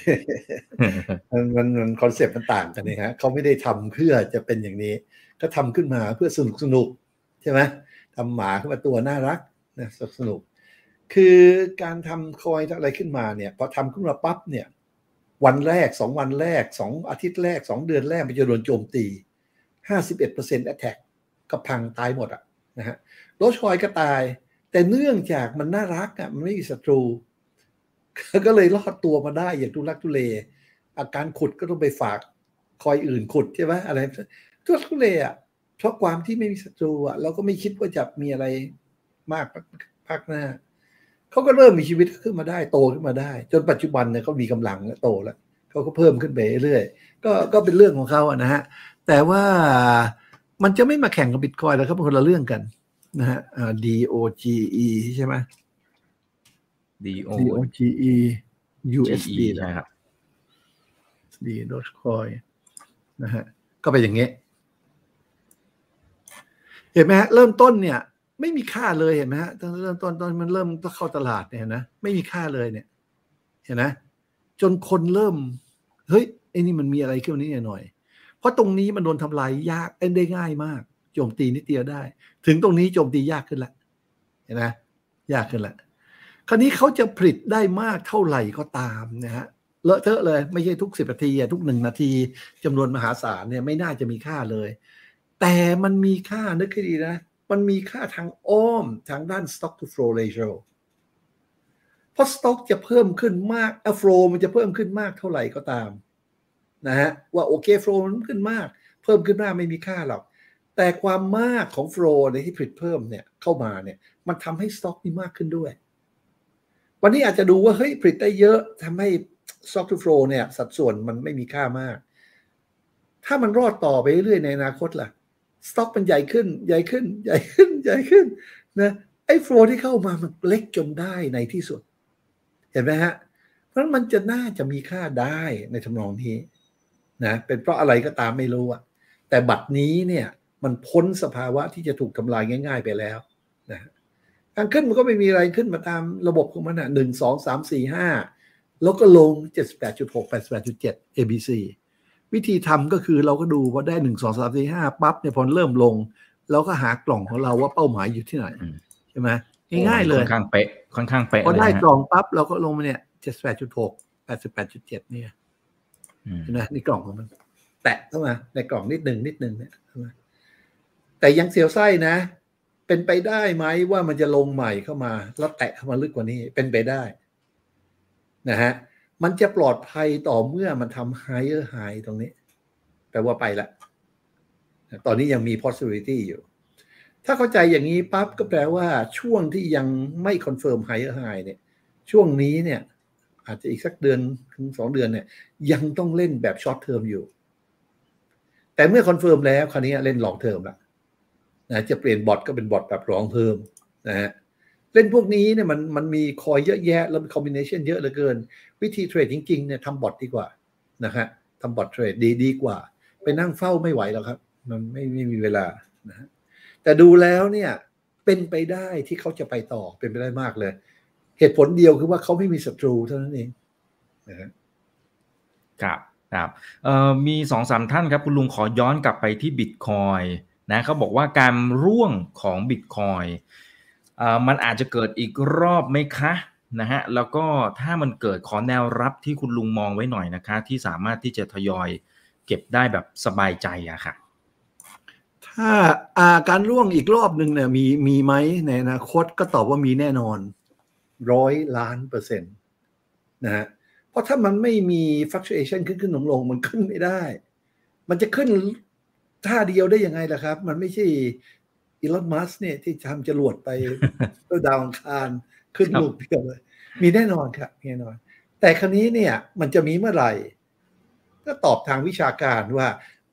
มันมันมัน concept มันต่างกันนะฮะเขาไม่ได้ทำเพื่อจะเป็นอย่างนี้ ก็ทำขึ้นมาเพื่อสนุกสนุกใช่ไหมทำหมาขึ้นมาตัวน่ารักนะสนุกสนุก คือการทำ coin อะไรขึ้นมาเนี่ยพอทำขึ้นมาปั๊บเนี่ยวันแรกสองวันแรกสองอาทิตย์แรกสองเดือนแรกมันจะโดนโจมตีห้าสิบเอ็ดเปอร์เซ็นต์แอตแทกก็พังตายหมดอะนะฮะโรชคอยก็ตาย แต่เนื่องจากมันน่ารักอะมันไม่มีศัตรู ก็เลยรอดตัวมาได้อย่างทุลักทุเลอาการขุดก็ต้องไปฝากคอยอื่นขุดใช่ไหมอะไรทุลักทุเลอะเพราะความที่ไม่มีศัตรูอะเราก็ไม่คิดว่าจะมีอะไรมากพักหน้า เขาก็เริ่มมีชีวิตขึ้นมาได้โตขึ้นมาได้ จนปัจจุบันเนี่ยเขามีกำลังและโตแล้วเขาก็เพิ่มขึ้นไปเรื่อยๆก็ก็เป็นเรื่องของเขาอะนะฮะแต่ว่ามันจะไม่มาแข่งกับบิตคอยแล้วครับเป็นคนละเรื่องกันนะฮะอ่า D O G E ใช่ไหม D O D O G E USD ใช่ครับดีโดชคอยนะฮะก็เป็นอย่างเงี้ยเห็นไหมฮะเริ่มต้นเนี่ย ไม่มีค่าเลยเห็นไหมฮะตอนเริ่มต้นตอนมันเริ่มต้องเข้าตลาดเนี่ยนะไม่มีค่าเลยเนี่ย เห็นไหมจนคนเริ่ม เฮ้ยไอ้นี่มันมีอะไรขึ้นนิดหน่อย เพราะตรงนี้มันโดนทำลายยากได้ง่ายมาก โจมตีนิดเดียวได้ ถึงตรงนี้โจมตียากขึ้นละเห็นไหมยากขึ้นละคราวนี้เขาจะผลิตได้มากเท่าไหร่ก็ตามนะฮะเลอะเทอะเลยไม่ใช่ทุกสิบนาทีทุกหนึ่งนาทีจำนวนมหาศาลเนี่ยไม่น่าจะมีค่าเลย แต่มันมีค่านึกให้ดีนะ มันมีค่าทางอ้อมทางด้าน stock to flow ratio เพราะ stock จะเพิ่มขึ้นมาก flow มันจะเพิ่มขึ้นมากเท่าไหร่ก็ตามนะฮะว่าโอเค flow มันขึ้นมาก เพิ่มขึ้นมากไม่มีค่าหรอก แต่ความมากของ flow ในที่ผลิตเพิ่มเนี่ยเข้ามาเนี่ยมันทำให้ stock นี่มากขึ้นด้วย วันนี้อาจจะดูว่าเฮ้ยผลิตได้เยอะทำให้ stock to flow เนี่ยสัดส่วนมันไม่มีค่ามาก ถ้ามันรอดต่อไปเรื่อยในอนาคตล่ะ สต็อกมันใหญ่ขึ้น ใหญ่ขึ้น ใหญ่ขึ้น ใหญ่ขึ้นนะไอ้ flow ที่เข้ามามันเล็กจนได้ในที่สุด เห็นไหมฮะ เพราะมันจะน่าจะมีค่าได้ในทำนองนี้นะเป็นเพราะอะไรก็ตามไม่รู้อะแต่บัตรนี้เนี่ยมันพ้นสภาวะที่จะถูกทำลายง่าย ๆ ไปแล้วนะทางขึ้นมันก็ไม่มีอะไรขึ้นมาตามระบบของมันอะหนึ่งสองสามสี่ห้าแล้วก็ลงเจ็ดสิบแปดจุดหกแปดสิบแปดจุดเจ็ด ABC วิธีทำก็คือเราก็ดูพอได้หนึ่งสองสามสี่ห้าปั๊บเนี่ยพอเริ่มลง เราก็หากล่องของเราว่าเป้าหมายอยู่ที่ไหนอืมใช่ไหมง่ายๆเลยค่อนข้างเป๊ะค่อนข้างเป๊ะพอได้เลยนะกล่องปั๊บเราก็ลงมาเนี่ยเจ็ดแปดจุดหกแปดสิบแปดจุดเจ็ดเนี่ยอืมเห็นะนี่กล่องของมัน แตะเข้ามาในกล่องนิดหนึ่งนิดหนึ่งเนี่ยเข้ามาแต่ยังเสียวไส้นะ เป็นไปได้ไหมว่ามันจะลงใหม่เข้ามา แล้วแตะเข้ามาลึกกว่านี้เป็นไปได้ นะฮะ มันจะปลอดภัยต่อเมื่อมันทำ higher high ตรงนี้ แปลว่าไปละ ตอนนี้ยังมี possibility อยู่ ถ้าเข้าใจอย่างนี้ปั๊บก็แปลว่าช่วงที่ยังไม่ confirm higher high เนี่ย ช่วงนี้เนี่ย อาจจะอีกสักเดือนถึงสองเดือนเนี่ย ยังต้องเล่นแบบ short term อยู่ แต่เมื่อ confirm แล้วคราวนี้เล่น long term ละนะจะเปลี่ยนบอทก็เป็นบอทแบบรองเพิ่มนะฮะ เล่นพวกนี้เนี่ยมันมันมีคอยเยอะแยะ แล้วมีคอมบิเนชันเยอะเหลือเกิน วิธีเทรดจริงๆเนี่ยทำบอทดีกว่านะฮะทำบอทเทรดดีดีกว่า ไปนั่งเฝ้าไม่ไหวแล้วครับ มันไม่ไม่มีเวลานะฮะแต่ดูแล้วเนี่ยเป็นไปได้ที่เขาจะไปต่อเป็นไปได้มากเลย เหตุผลเดียวคือว่าเขาไม่มีศัตรูเท่านั้นเองนะฮะครับครับมีสองสามท่านครับคุณลุงขอย้อนกลับไปที่บิตคอยนะเขาบอกว่าการร่วงของบิตคอย มันอาจจะเกิดอีกรอบไหมคะนะฮะแล้วก็ถ้ามันเกิดขอแนวรับที่คุณลุงมองไว้หน่อยนะคะ ที่สามารถที่จะทยอยเก็บได้แบบสบายใจอะค่ะ ถ้าอาการร่วงอีกรอบหนึ่งเนี่ยมีมีไหมในอนาคตก็ตอบว่ามีแน่นอนร้อยล้านเปอร์เซ็นต์นะฮะเพราะถ้ามันไม่มี fluctuation ขึ้นขึ้นลงลงมันขึ้นไม่ได้ มันจะขึ้นท่าเดียวได้ยังไงล่ะครับ มันไม่ใช่ Elon Musk เนี่ยที่ทำจรวดไปดาวอังคารขึ้นครับลูกเดียวเลย มีแน่นอนครับมีแน่นอน แต่คราวนี้เนี่ยมันจะมีเมื่อไหร่ ก็ตอบทางวิชาการว่า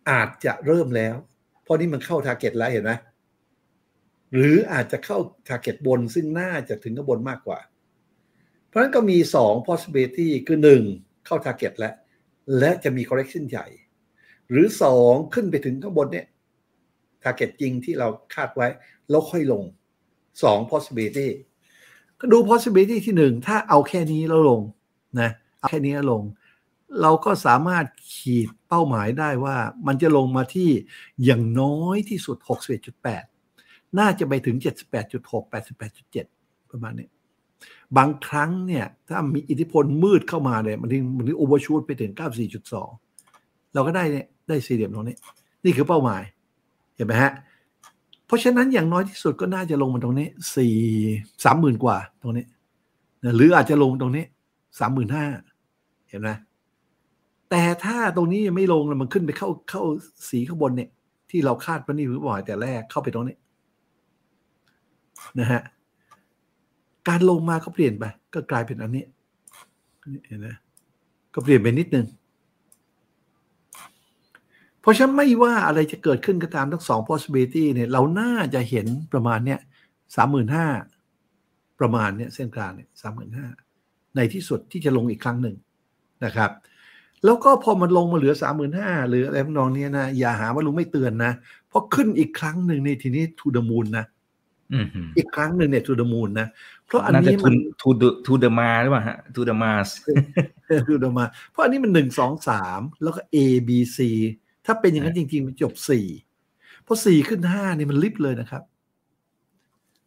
อาจจะเริ่มแล้ว เพราะนี่มันเข้า target แล้วเห็นไหมหรืออาจจะเข้า target บนซึ่งน่าจะถึงข้างบนมากกว่า เพราะฉะนั้นก็มีสอง possibility คือหนึ่งเข้า target แล้ว และจะมี correction ใหญ่ หรือสองขึ้นไปถึงข้างบนเนี่ย target จริงที่เราคาดไว้ แล้วค่อยลงสอง possibility ก็ดู possibility ที่หนึ่งถ้าเอาแค่นี้แล้วลงนะเอาแค่นี้แล้วลง เราก็สามารถขีดเป้าหมายได้ว่ามันจะลงมาที่อย่างน้อยที่สุด 61.8 น่าจะไปถึง 78.6 88.7 ประมาณนี้บางครั้งเนี่ย ถ้ามีอิทธิพลมืดเข้ามาเนี่ยมันถึงมันถึงโอเวอร์ชูตไปถึง 94.2 เราก็ได้เนี่ยได้สี่เหลี่ยมตรงนี้ นี่คือเป้าหมาย เห็นไหมฮะ เพราะฉะนั้นอย่างน้อยที่สุดก็น่าจะลงมาตรงนี้สี่สามหมื่นกว่าตรงนี้นะหรืออาจจะลงตรงนี้สามหมื่นห้าเห็นไหมแต่ถ้าตรงนี้ยังไม่ลงมันขึ้นไปเข้าเข้าสีข้างบนเนี่ย ที่เราคาดว่านี่คือบ่อยแต่แรกเข้าไปตรงนี้นะฮะการลงมาก็เปลี่ยนไป ก็กลายเป็นอันนี้เห็นไหมก็เปลี่ยนไปนิดนึง ราะฉะนั้นไม่ว่าอะไรจะเกิดขึ้นก็ตามทั้งสอง possibility เนี่ยเราน่าจะเห็นประมาณเนี้ยสามหมื่นห้าประมาณเนี้ยเส้นกลางเนี่ยสามหมื่นห้าในที่สุดที่จะลงอีกครั้งหนึ่งนะครับ แล้วก็พอมันลงมาเหลือสามหมื่นห้าหรืออะไรทำนองเนี้ยนะอย่าหาว่าลุงไม่เตือนนะเพราะขึ้นอีกครั้งหนึ่งในทีนี้ทูดมูลนะอืมฮึอีกครั้งหนึ่งเนี่ยทูดมูลนะเพราะอันน่าจะนี้ทูมันทูเดทูเดมาหรือเปล่าฮะทูเดมาสทูดมาเพราะอันนี้มันหนึ่งสองสามแล้วก็ A B C ถ้าเป็นอย่างนั้นจริงๆมันจบสี่พอสี่ขึ้นห้าเนี่ยมันลิฟต์เลยนะครับ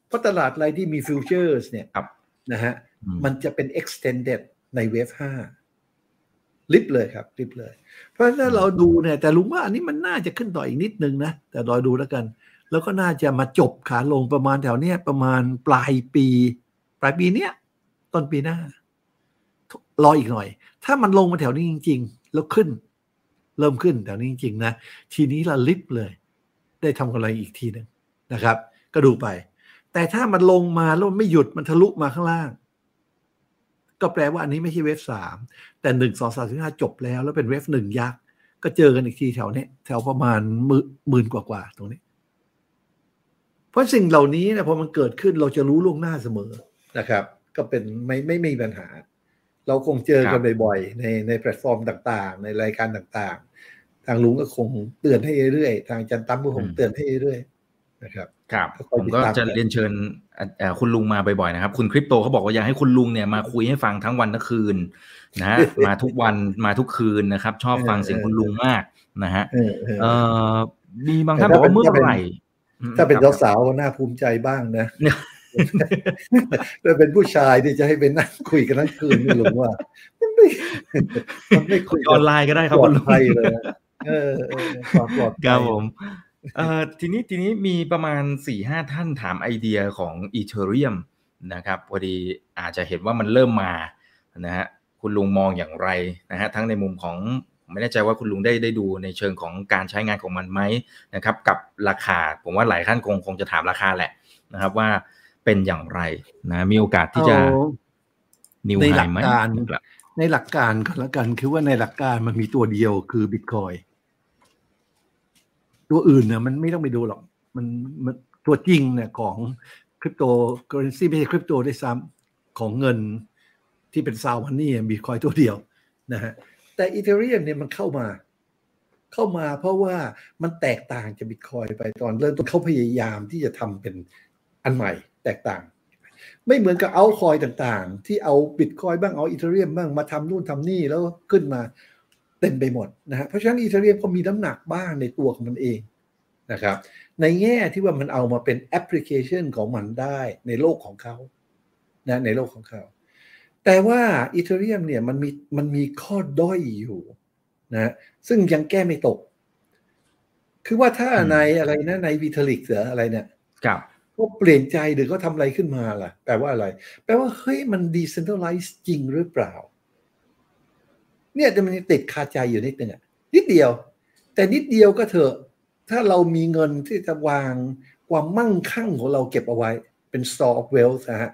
เพราะตลาดอะไรที่มีฟิวเจอร์สเนี่ยครับนะฮะอืมมันจะเป็น extended ในเวฟห้าลิฟต์เลยครับลิฟต์เลย เพราะถ้าเราดูเนี่ย แต่ลุงว่าอันนี้มันน่าจะขึ้นต่ออีกนิดนึงนะ แต่รอดูแล้วกัน แล้วก็น่าจะมาจบขาลงประมาณแถวเนี้ยประมาณปลายปี ปลายปีเนี้ยต้นปีหน้ารออีกหน่อย ถ้ามันลงมาแถวนี้จริง ๆ แล้วขึ้น เริ่มขึ้นแถวนี้จริงๆนะทีนี้ละลิฟต์เลย ได้ทำกำไรอีกทีหนึ่งนะครับ ก็ดูไป แต่ถ้ามันลงมาแล้วมันไม่หยุดมันทะลุมาข้างล่าง ก็แปลว่าอันนี้ไม่ใช่เวฟสามแต่หนึ่งสองสามสี่ห้าจบแล้ว แล้วเป็นเวฟหนึ่งยักษ์ก็เจอกันอีกทีแถวเนี้ยแถวประมาณหมื่นหมื่นกว่าๆตรงนี้ เพราะสิ่งเหล่านี้นะพอมันเกิดขึ้นเราจะรู้ล่วงหน้าเสมอนะครับ ก็เป็นไม่ไม่ไม่มีปัญหา เราคงเจอกันบ่อยๆในในแพลตฟอร์มต่างๆ ในรายการต่างๆ ทางลุงก็คงเตือนให้เรื่อยๆ ทางอาจันตั้มก็คงเตือนให้เรื่อยๆนะครับครับก็คอยผมติดก็ตามจะกันเรียนเชิญอะเอ่อคุณลุงมาบ่อยๆนะครับ คุณคริปโตเขาบอกว่าอยากให้คุณลุงเนี่ยมาคุยให้ฟังทั้งวันทั้งคืนนะฮะมาทุกวันมาทุกคืนนะครับ ชอบฟังเสียงคุณลุงมากนะฮะเออเออเอ่อมีบางท่านแต่บอถ้ากว่าเป็นเมื่อไหร่ถ้าเป็นครับสาวๆก็น่าภูมิใจบ้างนะ ถ้าเป็นผู้ชายที่จะให้ไปนั่งคุยกันทั้งคืนนี่ลุงว่ามันไม่มันไม่คุยออนไลน์ก็ได้ครับปลอคุดณลุงภัยเลยนะเออเออความปลอดภัยครับผมเอ่อทีนี้ทีนี้มีประมาณ4ี่ห้าท่านถามไอเดียของอีเทเรียมนะครับพอดีอาจจะเห็นว่ามันเริ่มมานะฮะคุณลุงมองอย่างไรนะฮะทั้งในมุมของผมไม่แน่ใจว่าคุณลุงได้ได้ดูในเชิงของการใช้งานของมันไหมนะครับ กับราคา ผมว่าหลายท่านคงคงจะถามราคาแหละนะครับว่า เป็นอย่างไรนะมีโอกาสที่จะเอานิวในไฮหลักไหมการครับในหลักการก็แล้วกันคือว่าในหลักการมันมีตัวเดียวคือบิตคอยตัวอื่นเนี่ยมันไม่ต้องไปดูหรอก มันมันตัวจริงเนี่ยของคริปโตเคอเรนซีไม่ใช่คริปโตด้วยซ้ำของเงินที่เป็น sound money Bitcoin ตัวเดียวนะฮะแต่ Ethereum เนี่ยมันเข้ามา เข้ามาเพราะว่ามันแตกต่างจากบิตคอยไปตอนเริ่มต้นเขาพยายามที่จะทำเป็นอันใหม่ แตกต่าง ไม่เหมือนกับเอาคอยต่างๆ ที่เอาบิตคอยบ้างเอา Ethereum บ้างมาทำนู่นทำนี่แล้วขึ้นมาเต็มไปหมดนะฮะเพราะฉะนั้น Ethereum ก็มีน้ำหนักบ้างในตัวของมันเองนะครับ ในแง่ที่ว่ามันเอามาเป็นแอปพลิเคชันของมันได้ในโลกของเขานะในโลกของเขา แต่ว่าอีเทเรียมเนี่ยมันมีมันมีข้อด้อยอยู่นะซึ่งยังแก้ไม่ตก คือว่าถ้าในอะไรนะในวิทลิกเหรออะไรเนี่ยครับ ก็เปลี่ยนใจหรือเขาทำอะไรขึ้นมาล่ะ แปลว่าอะไร แปลว่าเฮ้ยมันดีเซน t r a ไลซ์จริงหรือเปล่า เนี่ยจะมันติดคาใจอยู่นิดนึงอะนิดเดียว แต่นิดเดียวก็เถอะ ถ้าเรามีเงินที่จะวางความมั่งคั่งของเราเก็บเอาไว้เป็น store of wealth นะฮะ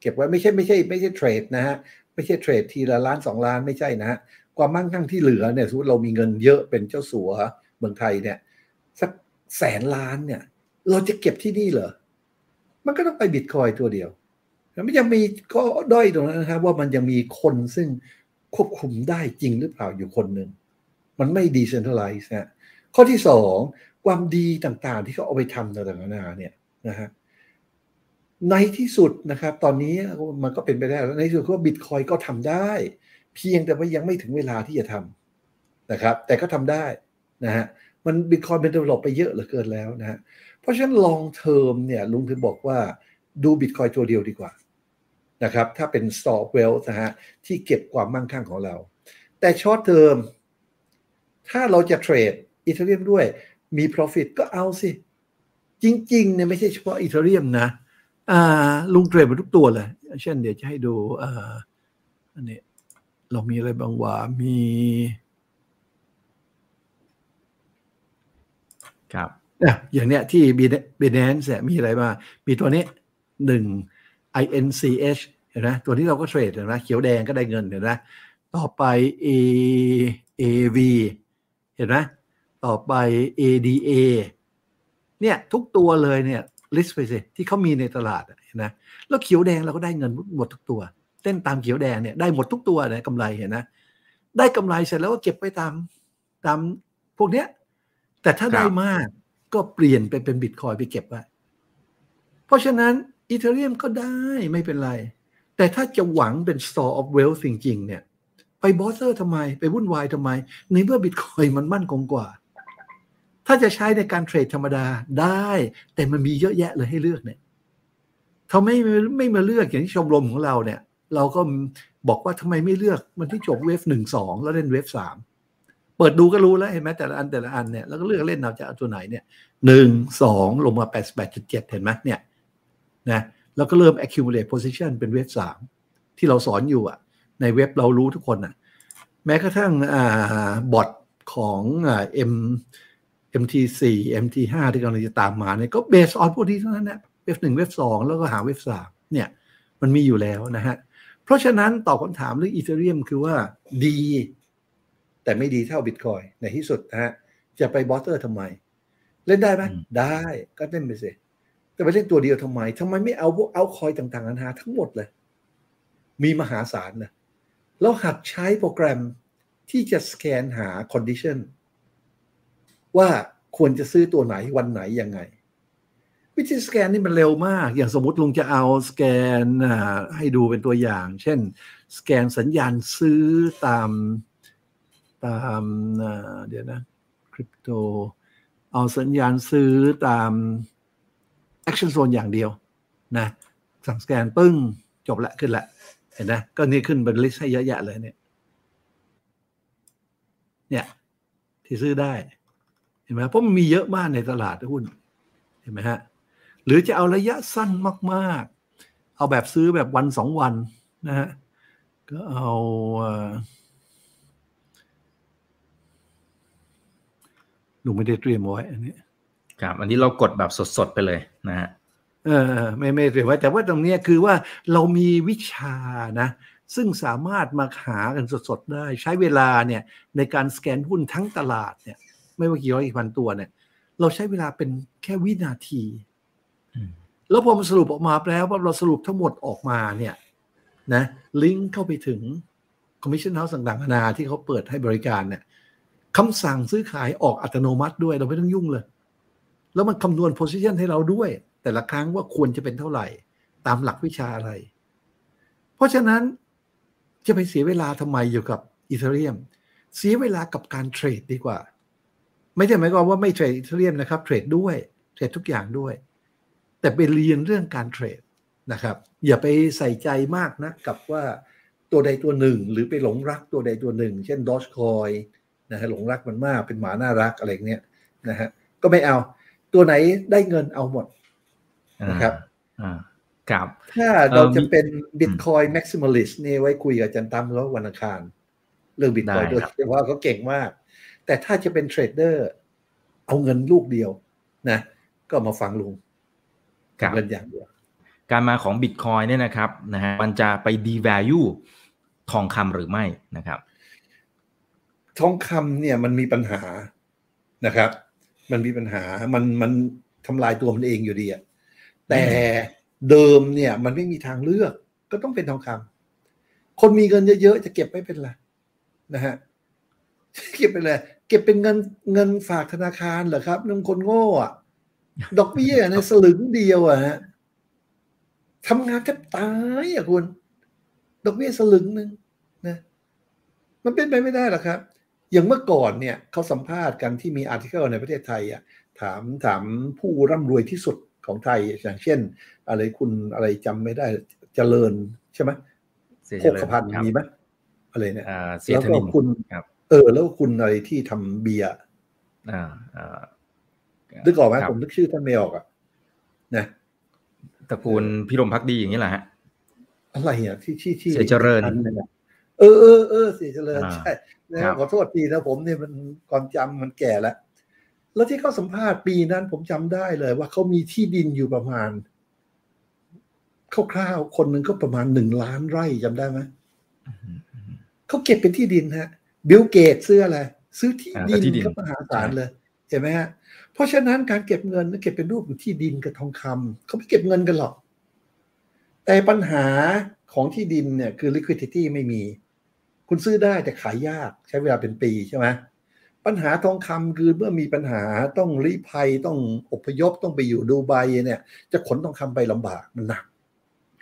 เก็บไว้ไม่ใช่ไม่ใช่ไม่ใช่เทรดนะฮะไม่ใช่เทรดทีละล้านสองล้านไม่ใช่นะฮะความมั่งคั่งที่เหลือเนี่ยสมมติเรามีเงินเยอะเป็นเจ้าสัวเมืองไทยเนี่ยสักแสนล้านเนี่ย เราจะเก็บที่นี่เหรอ มันก็ต้องไปบิตคอยตัวเดียวแล้วมันยังมีก็ด้อยตรงนั้นนะครับ ว่ามันยังมีคนซึ่งควบคุมได้จริงหรือเปล่าอยู่คนหนึ่ง มันไม่ดีเซนทรัลไลซ์นะข้อที่สองความดีต่างๆ ที่เขาเอาไปทำต่างๆนานาเนี่ยนะฮะในที่สุดนะครับ ตอนนี้มันก็เป็นไปได้แล้วในที่สุดก็บิตคอยก็ทำได้ เพียงแต่ว่ายังไม่ถึงเวลาที่จะทำนะครับ แต่ก็ทำได้นะฮะมันบิตคอยเป็น develop ไปเยอะเหลือเกินแล้วนะฮะ ราะฉะนั้น long term เนี่ยลุงถึงบอกว่าดูบิตคอยตัวเดียวดีกว่านะครับถ้าเป็น store of wealth นะฮะที่เก็บความมั่งคั่งของเรา แต่ short term ถ้าเราจะเทรดอีเทเรียมด้วยมี profit ก็เอาสิ จริงๆเนี่ยไม่ใช่เฉพาะอีเทเรียมนะอ่าลุงเทรดมาทุกตัวเลย เช่นเดี๋ยวจะให้ดูอ่าอันนี้เรามีอะไรบางว่ามี ครับ อะอย่างเนี้ยที่ Binance เนี่ยมีอะไรบ้างมีตัวนี้หนึ่ง INCH เห็นไหมตัวนี้เราก็เทรดเห็นไหมเขียวแดงก็ได้เงินเห็นไหมต่อไป A AV เห็นไหมต่อไป ADA เนี่ยทุกตัวเลยเนี่ย list ไปสิที่เขามีในตลาดเห็นไหมแล้วเขียวแดงเราก็ได้เงินหมดทุกตัว เต้นตามเขียวแดงเนี่ยได้หมดทุกตัวเนี่ยกำไรเห็นไหมได้กำไรเสร็จแล้วก็เก็บไปตามตามพวกเนี้ยแต่ถ้าได้มาก ก็เปลี่ยนไปเป็นบิตคอยไปเก็บไว้เพราะฉะนั้น Ethereum ก็ได้ไม่เป็นไร แต่ถ้าจะหวังเป็น store of wealth จริงๆเนี่ย ไป bother ทำไม ไปวุ่นวายทำไม ในเมื่อบิตคอยมันมั่นคงกว่า ถ้าจะใช้ในการเทรดธรรมดาได้ แต่มันมีเยอะแยะเลยให้เลือกเนี่ยเขาไม่ไม่มาเลือกอย่างที่ชมรมของเราเนี่ย เราก็บอกว่าทำไมไม่เลือกมันที่จบเวฟหนึ่งสองแล้วเล่นเวฟสาม เปิดดูก็รู้แล้วเห็นไหมแต่ละอันแต่ละอันเนี่ยแล้วก็เลือกเล่นเอาจะเอาตัวไหนเนี่ยหนึ่งสองลงมาแปดสแปดจุดเจ็ดเห็นไหมเนี่ยนะแล้วก็เริ่ม accumulate position เป็นเว็บสามที่เราสอนอยู่อะ ในเว็บเรารู้ทุกคนอะ แม้กระทั่งอ่าบอทของอ่า M MT4 MT5 ที่กำลังจะตามมาเนี่ยก็เบสออนพวกนี้เท่านั้นนะwave หนึ่ง wave สองแล้วก็หา wave สามเนี่ยมันมีอยู่แล้วนะฮะ เพราะฉะนั้นตอบคำถามเรื่อง Ethereum คือว่าดี แต่ไม่ดีเท่าบิตคอยในที่สุดนะฮะจะไป bother ทำไม เล่นได้ไหมได้ก็เล่นไปสิแต่ไปเล่นตัวเดียวทำไมทำไมไม่เอาพวกเอาคอยต่างๆนานาทั้งหมดเลย มีมหาศาลนะแล้วหัดใช้โปรแกรมที่จะสแกนหา conditionว่าควรจะซื้อตัวไหนวันไหนยังไง วิธีสแกนนี่มันเร็วมาก อย่างสมมติลุงจะเอาสแกนให้ดูเป็นตัวอย่าง เช่น สแกนสัญญาณซื้อตาม ตามเดี๋ยวนะคริปโตเอาสัญญาณซื้อตาม Action Zone อย่างเดียวนะสั่งสแกนปึ้งจบละขึ้นละเห็นนะก็นี่ขึ้นเป็นลิสต์ให้เยอะแยะเลยเนี่ยเนี่ยที่ซื้อได้เห็นไหมเพราะมันมีเยอะมากในตลาดหุ้นเห็นไหมฮะหรือจะเอาระยะสั้นมากๆ เอาแบบซื้อแบบวันสองวันนะฮะก็เอา ลุงไม่ได้เตรียมไว้อันนี้ครับ อันนี้เรากดแบบสดๆไปเลยนะฮะเออไม่ไม่เตรียมไว้แต่ว่าตรงนี้คือว่าเรามีวิชานะ ซึ่งสามารถมาหากันสดๆได้ ใช้เวลาเนี่ยในการสแกนหุ้นทั้งตลาดเนี่ย ไม่ว่ากี่ร้อยกี่พันตัวเนี่ย เราใช้เวลาเป็นแค่วินาที แล้วพอมันสรุปออกมาแล้วพอเราสรุปทั้งหมดออกมาเนี่ยนะลิงก์เข้าไปถึง commission house ต่างๆนานาที่เขาเปิดให้บริการเนี่ย คำสั่งซื้อขายออกอัตโนมัติด้วยเราไม่ต้องยุ่งเลย แล้วมันคำนวณ position ให้เราด้วย แต่ละครั้งว่าควรจะเป็นเท่าไหร่ ตามหลักวิชาอะไร เพราะฉะนั้นจะไปเสียเวลาทำไมอยู่กับอีเทเรียม เสียเวลากับการเทรดดีกว่า ไม่ใช่หมายความว่าไม่เทรดอีเทเรียมนะครับ เทรดด้วย เทรดทุกอย่างด้วย แต่ไปเรียนเรื่องการเทรดนะครับ อย่าไปใส่ใจมากนะกับว่าตัวใดตัวหนึ่ง หรือไปหลงรักตัวใดตัวหนึ่ง เช่นดอชคอย นะฮะหลงรักมันมากเป็นหมาน่ารักอะไรเงี้ยนะฮะก็ไม่เอา ตัวไหนได้เงินเอาหมดนะครับอ่าครับ ถ้าเราจะเป็น Bitcoin Maximalist นี่ไว้คุยกับอาจันตั้มแล้ววันอังคาร เรื่อง Bitcoin โดยเฉพาะเขาเก่งมาก แต่ถ้าจะเป็นเทรดเดอร์เอาเงินลูกเดียวนะ ก็มาฟังลุงเงินอย่างเดียวการมาของบิตคอยเนี่ยนะครับนะฮะมันจะไป devalue ทองคำหรือไม่นะครับ ทองคำเนี่ยมันมีปัญหานะครับ มันมีปัญหามันมันทำลายตัวมันเองอยู่ดีอะแต่เดิมเนี่ย มันไม่มีทางเลือก ก็ต้องเป็นทองคำคนมีเงินเยอะๆจะเก็บไม่เป็นไรนะฮะเก็บไปเลยเก็บเป็นเงินเงินฝากธนาคารเหรอครับนึงคนโง่อะดอกเบี้ยในสลึงเดียวอะฮะทำงานแทบตายอะคุณ ดอกเบี้ยสลึงหนึ่งนะ มันเป็นไปไม่ได้หรอกครับ อย่างเมื่อก่อนเนี่ยเขาสัมภาษณ์กันที่มีอาร์ติเคิลในประเทศไทยอะถามถามผู้ร่ำรวยที่สุดของไทยอย่างเช่น อะไรคุณอะไรจำไม่ได้เจริญใช่ไหมโคกพันมีไหมอะไรเนี่ยแล้วก็คุณเออ แล้วคุณอะไรที่ทำเบียร์นึกออกไหมผมนึกชื่อท่านไม่ออกอะนะตระกูลพิรมพักดีอย่างนี้แหละฮะอะไรอะที่ที่ที่เสียเจริญ เออเออเออเสียเจริญใช่นะขอโทษทีนะผมเนี่ยมันความจำมันแก่แล้วแล้วที่เขาสัมภาษณ์ปีนั้น ผมจำได้เลย ว่าเขามีที่ดินอยู่ประมาณคร่าวๆคนหนึ่งก็ประมาณหนึ่งล้านไร่จำได้ไหมเขาเก็บเป็นที่ดินฮะบิลเกตซื้ออะไรซื้อที่ดินก็มหาศาลเลยเห็นไหมฮะเพราะฉะนั้นการเก็บเงินเก็บเป็นรูปของที่ดินกับทองคำเขาไม่เก็บเงินกันหรอก แต่ปัญหาของที่ดินเนี่ยคือ liquidity ไม่มี คุณซื้อได้แต่ขายยากใช้เวลาเป็นปีใช่ไหมปัญหาทองคำคือเมื่อมีปัญหาต้องรีภัยต้องอพยพต้องไปอยู่ดูไบเนี่ย จะขนทองคำไปลำบากมันหนัก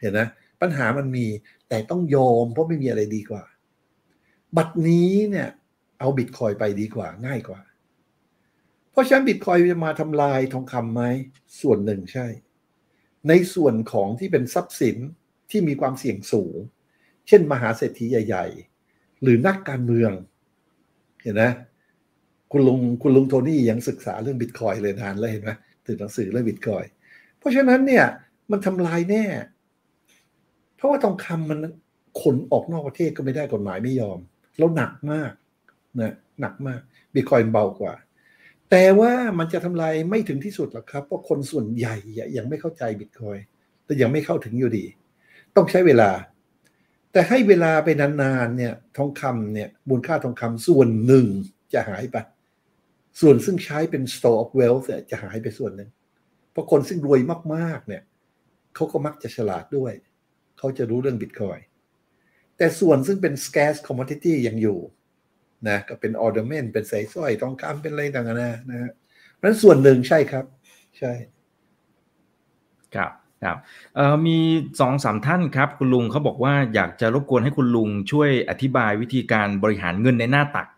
เห็นนะปัญหามันมีแต่ต้องยอมเพราะไม่มีอะไรดีกว่า บัตรนี้เนี่ย เอาบิตคอยไปดีกว่า ง่ายกว่า เพราะฉะนั้นบิตคอยจะมาทำลายทองคำไหมส่วนหนึ่งใช่ ในส่วนของที่เป็นทรัพย์สินที่มีความเสี่ยงสูง เช่น มหาเศรษฐีใหญ่ ๆ หรือนักการเมือง เห็นไหมคุณลุงคุณลุงโทนี่ยังศึกษาเรื่องบิตคอยเลยนานแล้วเห็นไหมถือหนังสือเรื่องบิตคอยเพราะฉะนั้นเนี่ย มันทำลายแน่ เพราะว่าทองคำมันขนออกนอกประเทศก็ไม่ได้กฎหมายไม่ยอม แล้วหนักมากนะหนักมากบิตคอยเบากว่า แต่ว่ามันจะทำลายไม่ถึงที่สุดหรอกครับ เพราะคนส่วนใหญ่ยังไม่เข้าใจบิตคอยแต่ยังไม่เข้าถึงอยู่ดี ต้องใช้เวลา แต่ให้เวลาไปนานๆเนี่ยทองคำเนี่ยมูลค่าทองคำส่วนหนึ่งจะหายไป ส่วนซึ่งใช้เป็น store of wealth จะหายไปส่วนหนึ่งเพราะคนซึ่งรวยมากๆเนี่ยเขาก็มักจะฉลาดด้วย เขาจะรู้เรื่องบิตคอยแต่ส่วนซึ่งเป็น scarce commodity ยังอยู่นะก็เป็น ornament เป็นสายสร้อยทองคำเป็นอะไรต่างๆนะนะฮะเพราะฉะนั้นส่วนหนึ่งใช่ครับ ใช่ ครับ ครับเอ่อมีสองสามท่านครับคุณลุงเขาบอกว่าอยากจะรบกวนให้คุณลุงช่วยอธิบายวิธีการบริหารเงินในหน้าตัก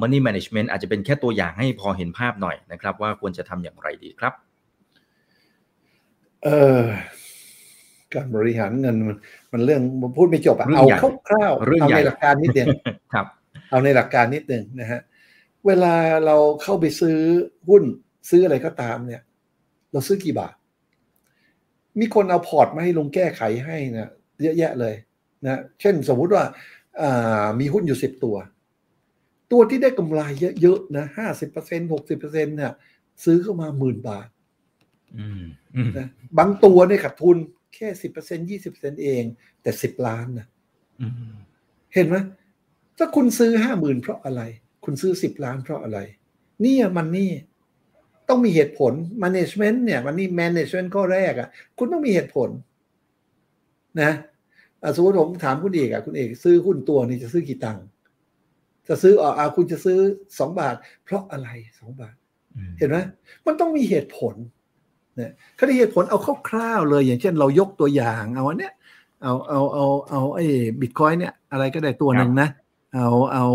Money Management อาจจะเป็นแค่ตัวอย่างให้พอเห็นภาพหน่อยนะครับ ว่าควรจะทำอย่างไรดีครับเออการบริหารเงินมันมันเรื่องมันพูดไม่จบอะเอาคร่าวๆเอาในหลักการนิดเดียวครับ เอาในหลักการนิดหนึ่งนะฮะเวลาเราเข้าไปซื้อหุ้นซื้ออะไรก็ตามเนี่ย เราซื้อกี่บาท มีคนเอาพอร์ตมาให้ลงแก้ไขให้นะเยอะแยะเลยนะเช่นสมมุติว่ามีหุ้นอยู่สิบตัว ตัวที่ได้กำไรเยอะๆนะห้าสิบเปอร์เซ็นหกสิบเปอร์เซ็นเนี่ยซื้อเข้ามาหมื่นบาทนะบางตัวเนี่ยขาดทุนแค่สิบเปอร์เซ็นยี่สิบเปอร์เซ็นเอง แต่สิบล้านนะเห็นไหมถ้าคุณซื้อห้าหมื่นเพราะอะไร คุณซื้อสิบล้านเพราะอะไร นี่มันนี่ ตต้องมีเหตุผล management เนี่ยวันนี้ management ข้อแรกอะ่ะ คุณต้องมีเหตุผล นะสมมติผมถามคุณเอกอะคุณเอกซื้อหุ้นตัวนี้จะซื้อกี่ตังค์จะซื้ออ่าคุณจะซื้อสองบาท เพราะอะไรสองบาท เห็นไหมมันต้องมีเหตุผลเนี่ยเขาได้เหตุผลเอาคร่าวๆเลย อย่างเช่น เรายกตัวอย่างเอาอันเนี้ยเอาเอาเอาเอาไอ้บิตคอยเนี่ยอะไรก็ได้ตัวหนึ่งนะ เอาเอา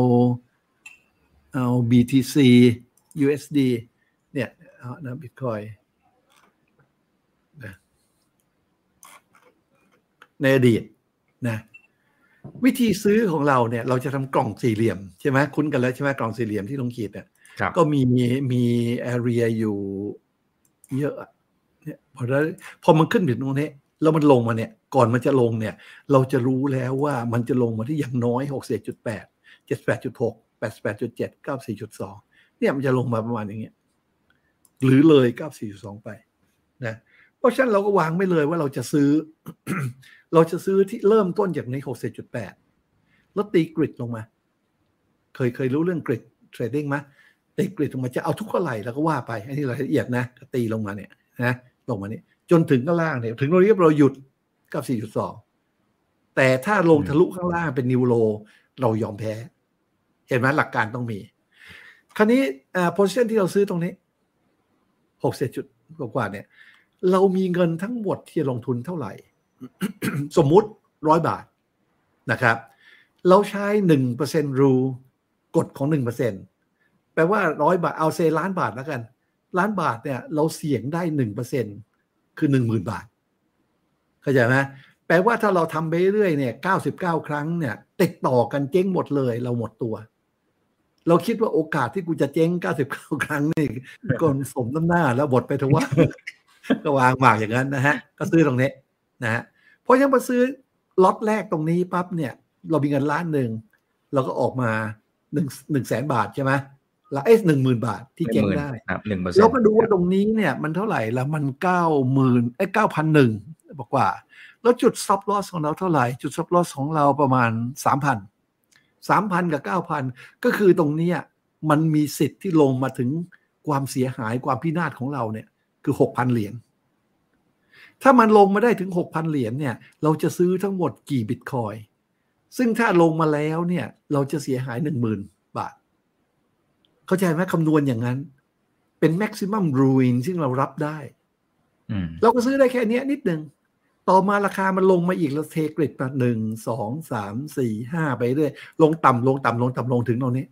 เอา BTC USD เนี่ยเอานะบิตคอยนะในอดีตนะวิธีซื้อของเราเนี่ย เราจะทำกล่องสี่เหลี่ยมใช่ไหมคุ้นกันแล้วใช่ไหมกล่องสี่เหลี่ยมที่ลงขีดเนี่ยก็มีมีแอเรียอยู่เยอะเนี่ยพอแล้วพอมันขึ้นถึงตรงนี้แล้วมันลงมาเนี่ย ก่อนมันจะลงเนี่ย เราจะรู้แล้วว่ามันจะลงมาที่อย่างน้อยหกสิบจุดแปดเจ็ดแปดจุดหกแปดแปดจุดเจ็ดเก้าสี่จุดสองเนี่ยมันจะลงมาประมาณอย่างเงี้ย หรือเลยเก้าสี่จุดสองไปนะเพราะฉะนั้นเราก็วางไม่เลยว่าเราจะซื้อ เราจะซื้อที่เริ่มต้นจากในหกสิบจุดแปดแล้วตีกริดลงมา เคยเคยรู้เรื่องกริดเทรดดิ้งไหมตีกริดลงมาจะเอาทุกเท่าไหร่แล้วก็ว่าไป อันนี้รายละเอียดนะตีลงมาเนี่ยนะลงมานี่จนถึงข้างล่างเนี่ยถึงเราเรียบเราหยุดกับ 4.2 แต่ถ้าลงทะลุข้างล่างเป็นนิวโรเรายอมแพ้ เห็นไหมหลักการต้องมี คราวนี้อ่าโพซิชันที่เราซื้อตรงนี้ หกเจุดกว่าเนี่ย เรามีเงินทั้งหมดที่ลงทุนเท่าไหร่ สมมุติร้อยบาทนะครับ เราใช้หนึ่งเปอร์เซ็นรูกฎของหนึ่งเปอร์เซ็นแปลว่าร้อยบาทเอาเซล้านบาทแล้วกัน ล้านบาทเนี่ย เราเสี่ยงได้หนึ่งเปอร์เซ็นคือหนึ่งหมื่นบาท เข้าใจไหมแปลว่าถ้าเราทำไปเรื่อยเนี่ยเก้าสิบเก้าครั้งเนี่ย ติดต่อกันเจ๊งหมดเลย เราหมดตัว เราคิดว่าโอกาสที่กูจะเจ๊งเก้าสิบเก้าครั้งนี่ก่อนสมน้ำหน้าแล้วบทไปถึงว่าก็วางหมากอย่างนั้นนะฮะ ก็ซื้อตรงนี้นะฮะเพราะยังมาซื้อล็อตแรกตรงนี้ปั๊บเนี่ย เรามีเงินล้านหนึ่งเราก็ออกมาหนึ่งหนึ่งแสนบาทใช่ไหมละเอสหนึ่งหมื่นบาทที่เจ๊งได้หนึ่งเราก็ดูว่าตรงนี้เนี่ยมันเท่าไหร่แล้วมันเก้าหมื่นไอ้เก้าพันหนึ่งบอกว่า แล้วจุดซับลอสของเราเท่าไหร่ จุดซับลอสของเราประมาณสามพัน สามพันกับเก้าพันก็คือตรงนี้มันมีสิทธิ์ที่ลงมาถึงความเสียหายความพินาศของเราเนี่ยคือหกพันเหรียญถ้ามันลงมาได้ถึงหกพันเหรียญเนี่ยเราจะซื้อทั้งหมดกี่บิตคอยซึ่งถ้าลงมาแล้วเนี่ยเราจะเสียหายหนึ่งหมื่นบาท เข้าใจไหมคำนวณอย่างนั้นเป็นแม็กซิมัมรูอินซึ่งเรารับได้ เราก็ซื้อได้แค่นี้นิดหนึ่ง ต่อมาราคามันลงมาอีกแล้วเทกริดมาหนึ่งสองสามสี่ห้าไปเรื่อยลงต่ำลงต่ำลงต่ำลงถึงตรงนี้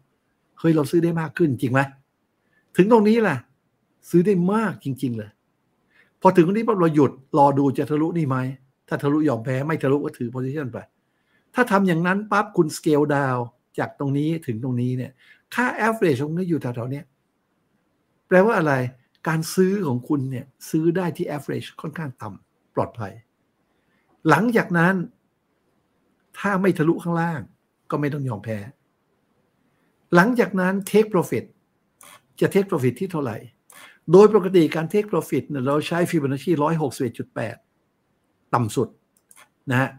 เฮ้ยเราซื้อได้มากขึ้นจริงไหมถึงตรงนี้แหละซื้อได้มากจริง ๆ เลย พอถึงตรงนี้ปั๊บเราหยุดรอดูจะทะลุนี่ไหมถ้าทะลุยอมแพ้ไม่ทะลุก็ถือโพซิชันไป ถ้าทำอย่างนั้นปั๊บคุณสเกลดาวจากตรงนี้ถึงตรงนี้เนี่ย ค่า average ของนี้อยู่แถวๆนี้แปลว่าอะไรการซื้อของคุณเนี่ยซื้อได้ที่ average ค่อนข้างต่ำปลอดภัย หลังจากนั้น ถ้าไม่ทะลุข้างล่าง ก็ไม่ต้องยอมแพ้ หลังจากนั้น take profit จะ take profit ที่เท่าไหร่ โดยปกติการ take profit เนี่ยเราใช้ Fibonacci 161.8 ต่ำสุดนะฮะ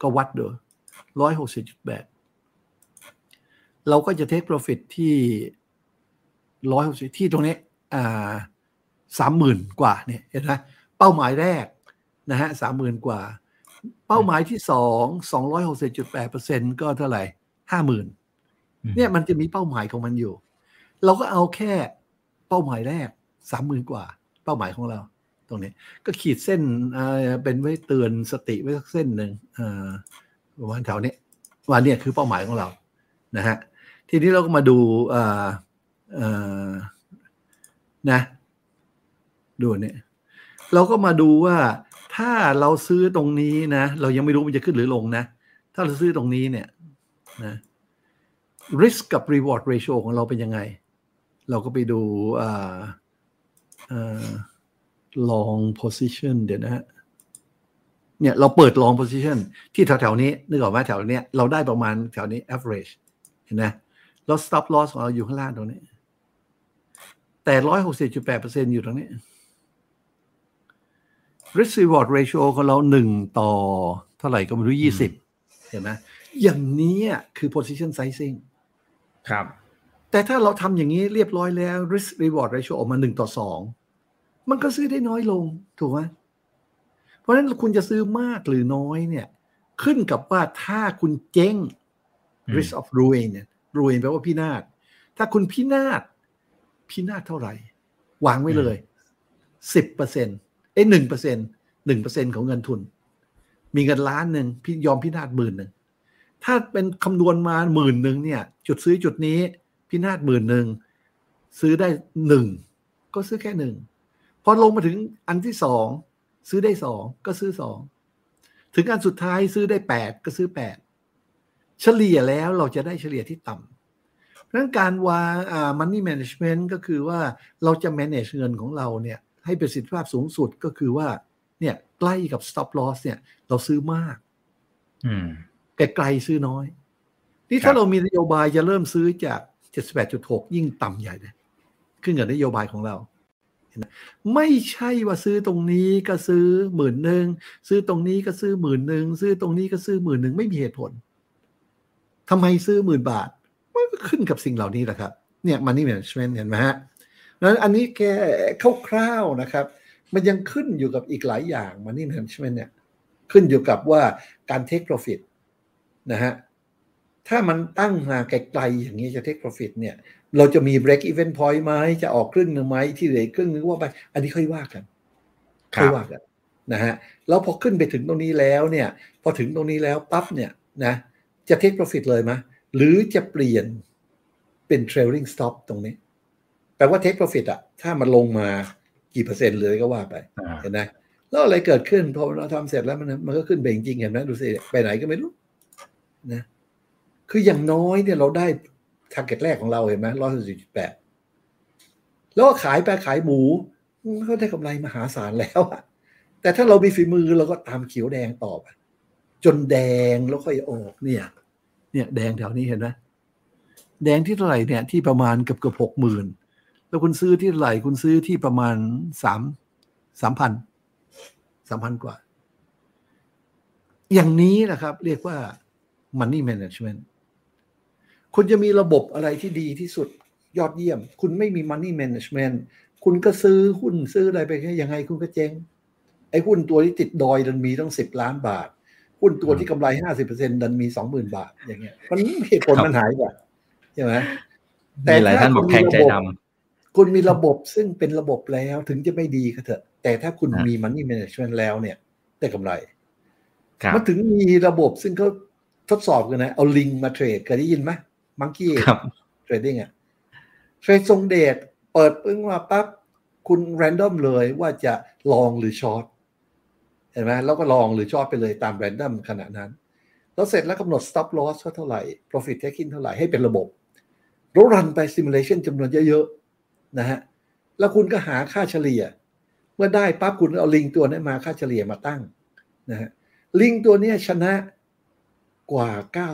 ก็วัดดู161.8 เราก็จะเทคโปรฟิตที่ร้อยหกสิบที่ตรงนี้อ่าสามหมื่นกว่าเนี่ยเห็นไหมเป้าหมายแรกนะฮะสามหมื่นกว่า ป้าหมายที่สองสองร้อยหกสิบจุดแปดเปอร์เซ็นก็เท่าไหร่ห้าหมื่นเนี่ยมันจะมีเป้าหมายของมันอยู่ เราก็เอาแค่เป้าหมายแรกสามหมื่นกว่า เป้าหมายของเรา ตรงนี้ ก็ขีดเส้นเป็นไว้เตือนสติไว้สักเส้นหนึ่งประมาณแถวนี้ว่าเนี่ยคือเป้าหมายของเรานะฮะทีนี้เราก็มาดูอ่าอ่านะ ดูเนี่ยเราก็มาดูว่า ถ้าเราซื้อตรงนี้นะ เรายังไม่รู้มันจะขึ้นหรือลงนะ ถ้าเราซื้อตรงนี้เนี่ยนะ risk กับ reward ratio ของเราเป็นยังไง เราก็ไปดูอ่าอ่า long position เดี๋ยวนะฮะเนี่ยเราเปิด long position ที่แถวๆนี้นึกออกไหมแถวเนี้ยเราได้ประมาณแถวนี้ average เห็นไหมแล้ว stop loss ของเราอยู่ข้างล่างตรงนี้ แต่ร้อยหกสิบจุดแปดเปอร์เซ็นอยู่ตรงนี้ risk reward ratio ของเราหนึ่งต่อเท่าไหร่ก็ไม่รู้ยี่สิบเห็นไหมอย่างนี้คือ position sizing ครับ แต่ถ้าเราทำอย่างนี้เรียบร้อยแล้ว risk reward ratio ออกมาหนึ่งต่อสองมันก็ซื้อได้น้อยลง ถูกไหมเพราะฉะนั้นคุณจะซื้อมากหรือน้อยเนี่ย ขึ้นกับว่าถ้าคุณเจ๊ง risk of ruin เนี่ย ruin แปลว่าพินาศ ถ้าคุณพินาศ พินาศเท่าไหร่ วางไว้เลยสิบเปอร์เซ็นต์ เอ้หนึ่งเปอร์เซ็นต์หนึ่งเปอร์เซ็นของเงินทุน มีเงินล้านหนึ่งพี่ยอมพินาศหมื่นหนึ่งถ้าเป็นคำนวณมาหมื่นหนึ่งเนี่ย จุดซื้อจุดนี้พินาศหมื่นหนึ่งซื้อได้หนึ่งก็ซื้อแค่หนึ่งพอลงมาถึงอันที่สองซื้อได้สองก็ซื้อสองถึงอันสุดท้ายซื้อได้แปดก็ซื้อแปดเฉลี่ยแล้วเราจะได้เฉลี่ยที่ต่ำเพราะนั้นการวางอ่า money management ก็คือว่าเราจะ manage เงินของเราเนี่ย ให้ประสิทธิภาพสูงสุดก็คือว่า เนี่ยใกล้กับ stop loss เนี่ย เราซื้อมากอืมไกลๆซื้อน้อย นี่ถ้าเรามีนโยบายจะเริ่มซื้อจาก 78.6 ยิ่งต่ำใหญ่เลยขึ้นกับนโยบายของเราไม่ใช่ว่าซื้อตรงนี้ก็ซื้อหมื่นหนึ่งซื้อตรงนี้ก็ซื้อหมื่นหนึ่งซื้อตรงนี้ก็ซื้อหมื่นหนึ่งไม่มีเหตุผลทำไมซื้อหมื่นบาท มันก็ขึ้นกับสิ่งเหล่านี้แหละครับ เนี่ย money management เห็นไหมฮะ นั้นอันนี้แค่คร่าวๆนะครับ มันยังขึ้นอยู่กับอีกหลายอย่าง money management เนี่ยขึ้นอยู่กับว่าการ take profit นะฮะถ้ามันตั้งมาไกลๆอย่างนี้จะ take profit เนี่ย เราจะมี break even point ไหมจะออกครึ่งหนึ่งไหมที่เหลือครึ่งนึงว่าไป อันนี้ค่อยว่ากันครับค่อยว่ากันนะฮะแล้วพอขึ้นไปถึงตรงนี้แล้วเนี่ย พอถึงตรงนี้แล้วปั๊บเนี่ยนะจะ take profit เลยไหมหรือจะเปลี่ยนเป็น trailing stop ตรงนี้ แปลว่า take profit อะถ้ามันลงมากี่เปอร์เซ็นต์เลยก็ว่าไปอ่าเห็นไหมแล้วอะไรเกิดขึ้นพอเราทำเสร็จแล้วมันมันก็ขึ้นไปจริงๆเห็นไหมดูสิไปไหนก็ไม่รู้นะคืออย่างน้อยเนี่ยเราได้ทาร์เก็ตแรกของเราเห็นไหมร้อยสี่สิบแปดแล้วก็ขายไปขายหมูมันก็ได้กำไรมหาศาลแล้วอะแต่ถ้าเรามีฝีมือเราก็ตามเขียวแดงต่อไปจนแดงแล้วค่อยออกเนี่ย เนี่ย แดงแถวนี้เห็นไหมแดงที่เท่าไหร่เนี่ยที่ประมาณเกือบเกือบหกหมื่น แล้วคุณซื้อที่เท่าไหร่คุณซื้อที่ประมาณสามสามพันสามพันกว่า อย่างนี้นะครับ เรียกว่า money management คุณจะมีระบบอะไรที่ดีที่สุดยอดเยี่ยม คุณไม่มี money management คุณก็ซื้อหุ้นซื้ออะไรไปแค่ยังไงคุณก็เจ๊ง ไอ้หุ้นตัวที่ติดดอยดันมีต้องสิบล้านบาท หุ้นตัวที่กำไรห้าสิบเปอร์เซ็นดันมีสองหมื่นบาท อย่างเงี้ย มันเหตุผลครับมันหายไปใช่ไหมมีหลายท่านบอกแทงใจด คุณมีระบบซึ่งเป็นระบบแล้วถึงจะไม่ดีก็เถอะ แต่ถ้าคุณฮะมี money management แล้วเนี่ยได้กำไรำครับมันถึงมีระบบซึ่งเขาทดสอบกันนะ เอาลิงมาเทรดเคยได้ยินไหมมังกี้ครับเทรดดิ้งอะเทรดทรงเดชเปิดปึ้งมาปั๊บคุณแรนดอมเลยว่าจะลองหรือช็อตเห็นไหมแล้วก็ลองหรือช็อตไปเลยตามแรนดอมขณะนั้น แล้วเสร็จแล้วกำหนด stop loss ว่าเท่าไหร่ profit taking เท่าไหร่ให้เป็นระบบแล้วรันไป simulation จำนวนเยอะๆ นะฮะแล้วคุณก็หาค่าเฉลี่ย เมื่อได้ปั๊บคุณเอาลิงตัวนั้นมาค่าเฉลี่ยมาตั้งนะฮะลิงตัวเนี้ยชนะกว่า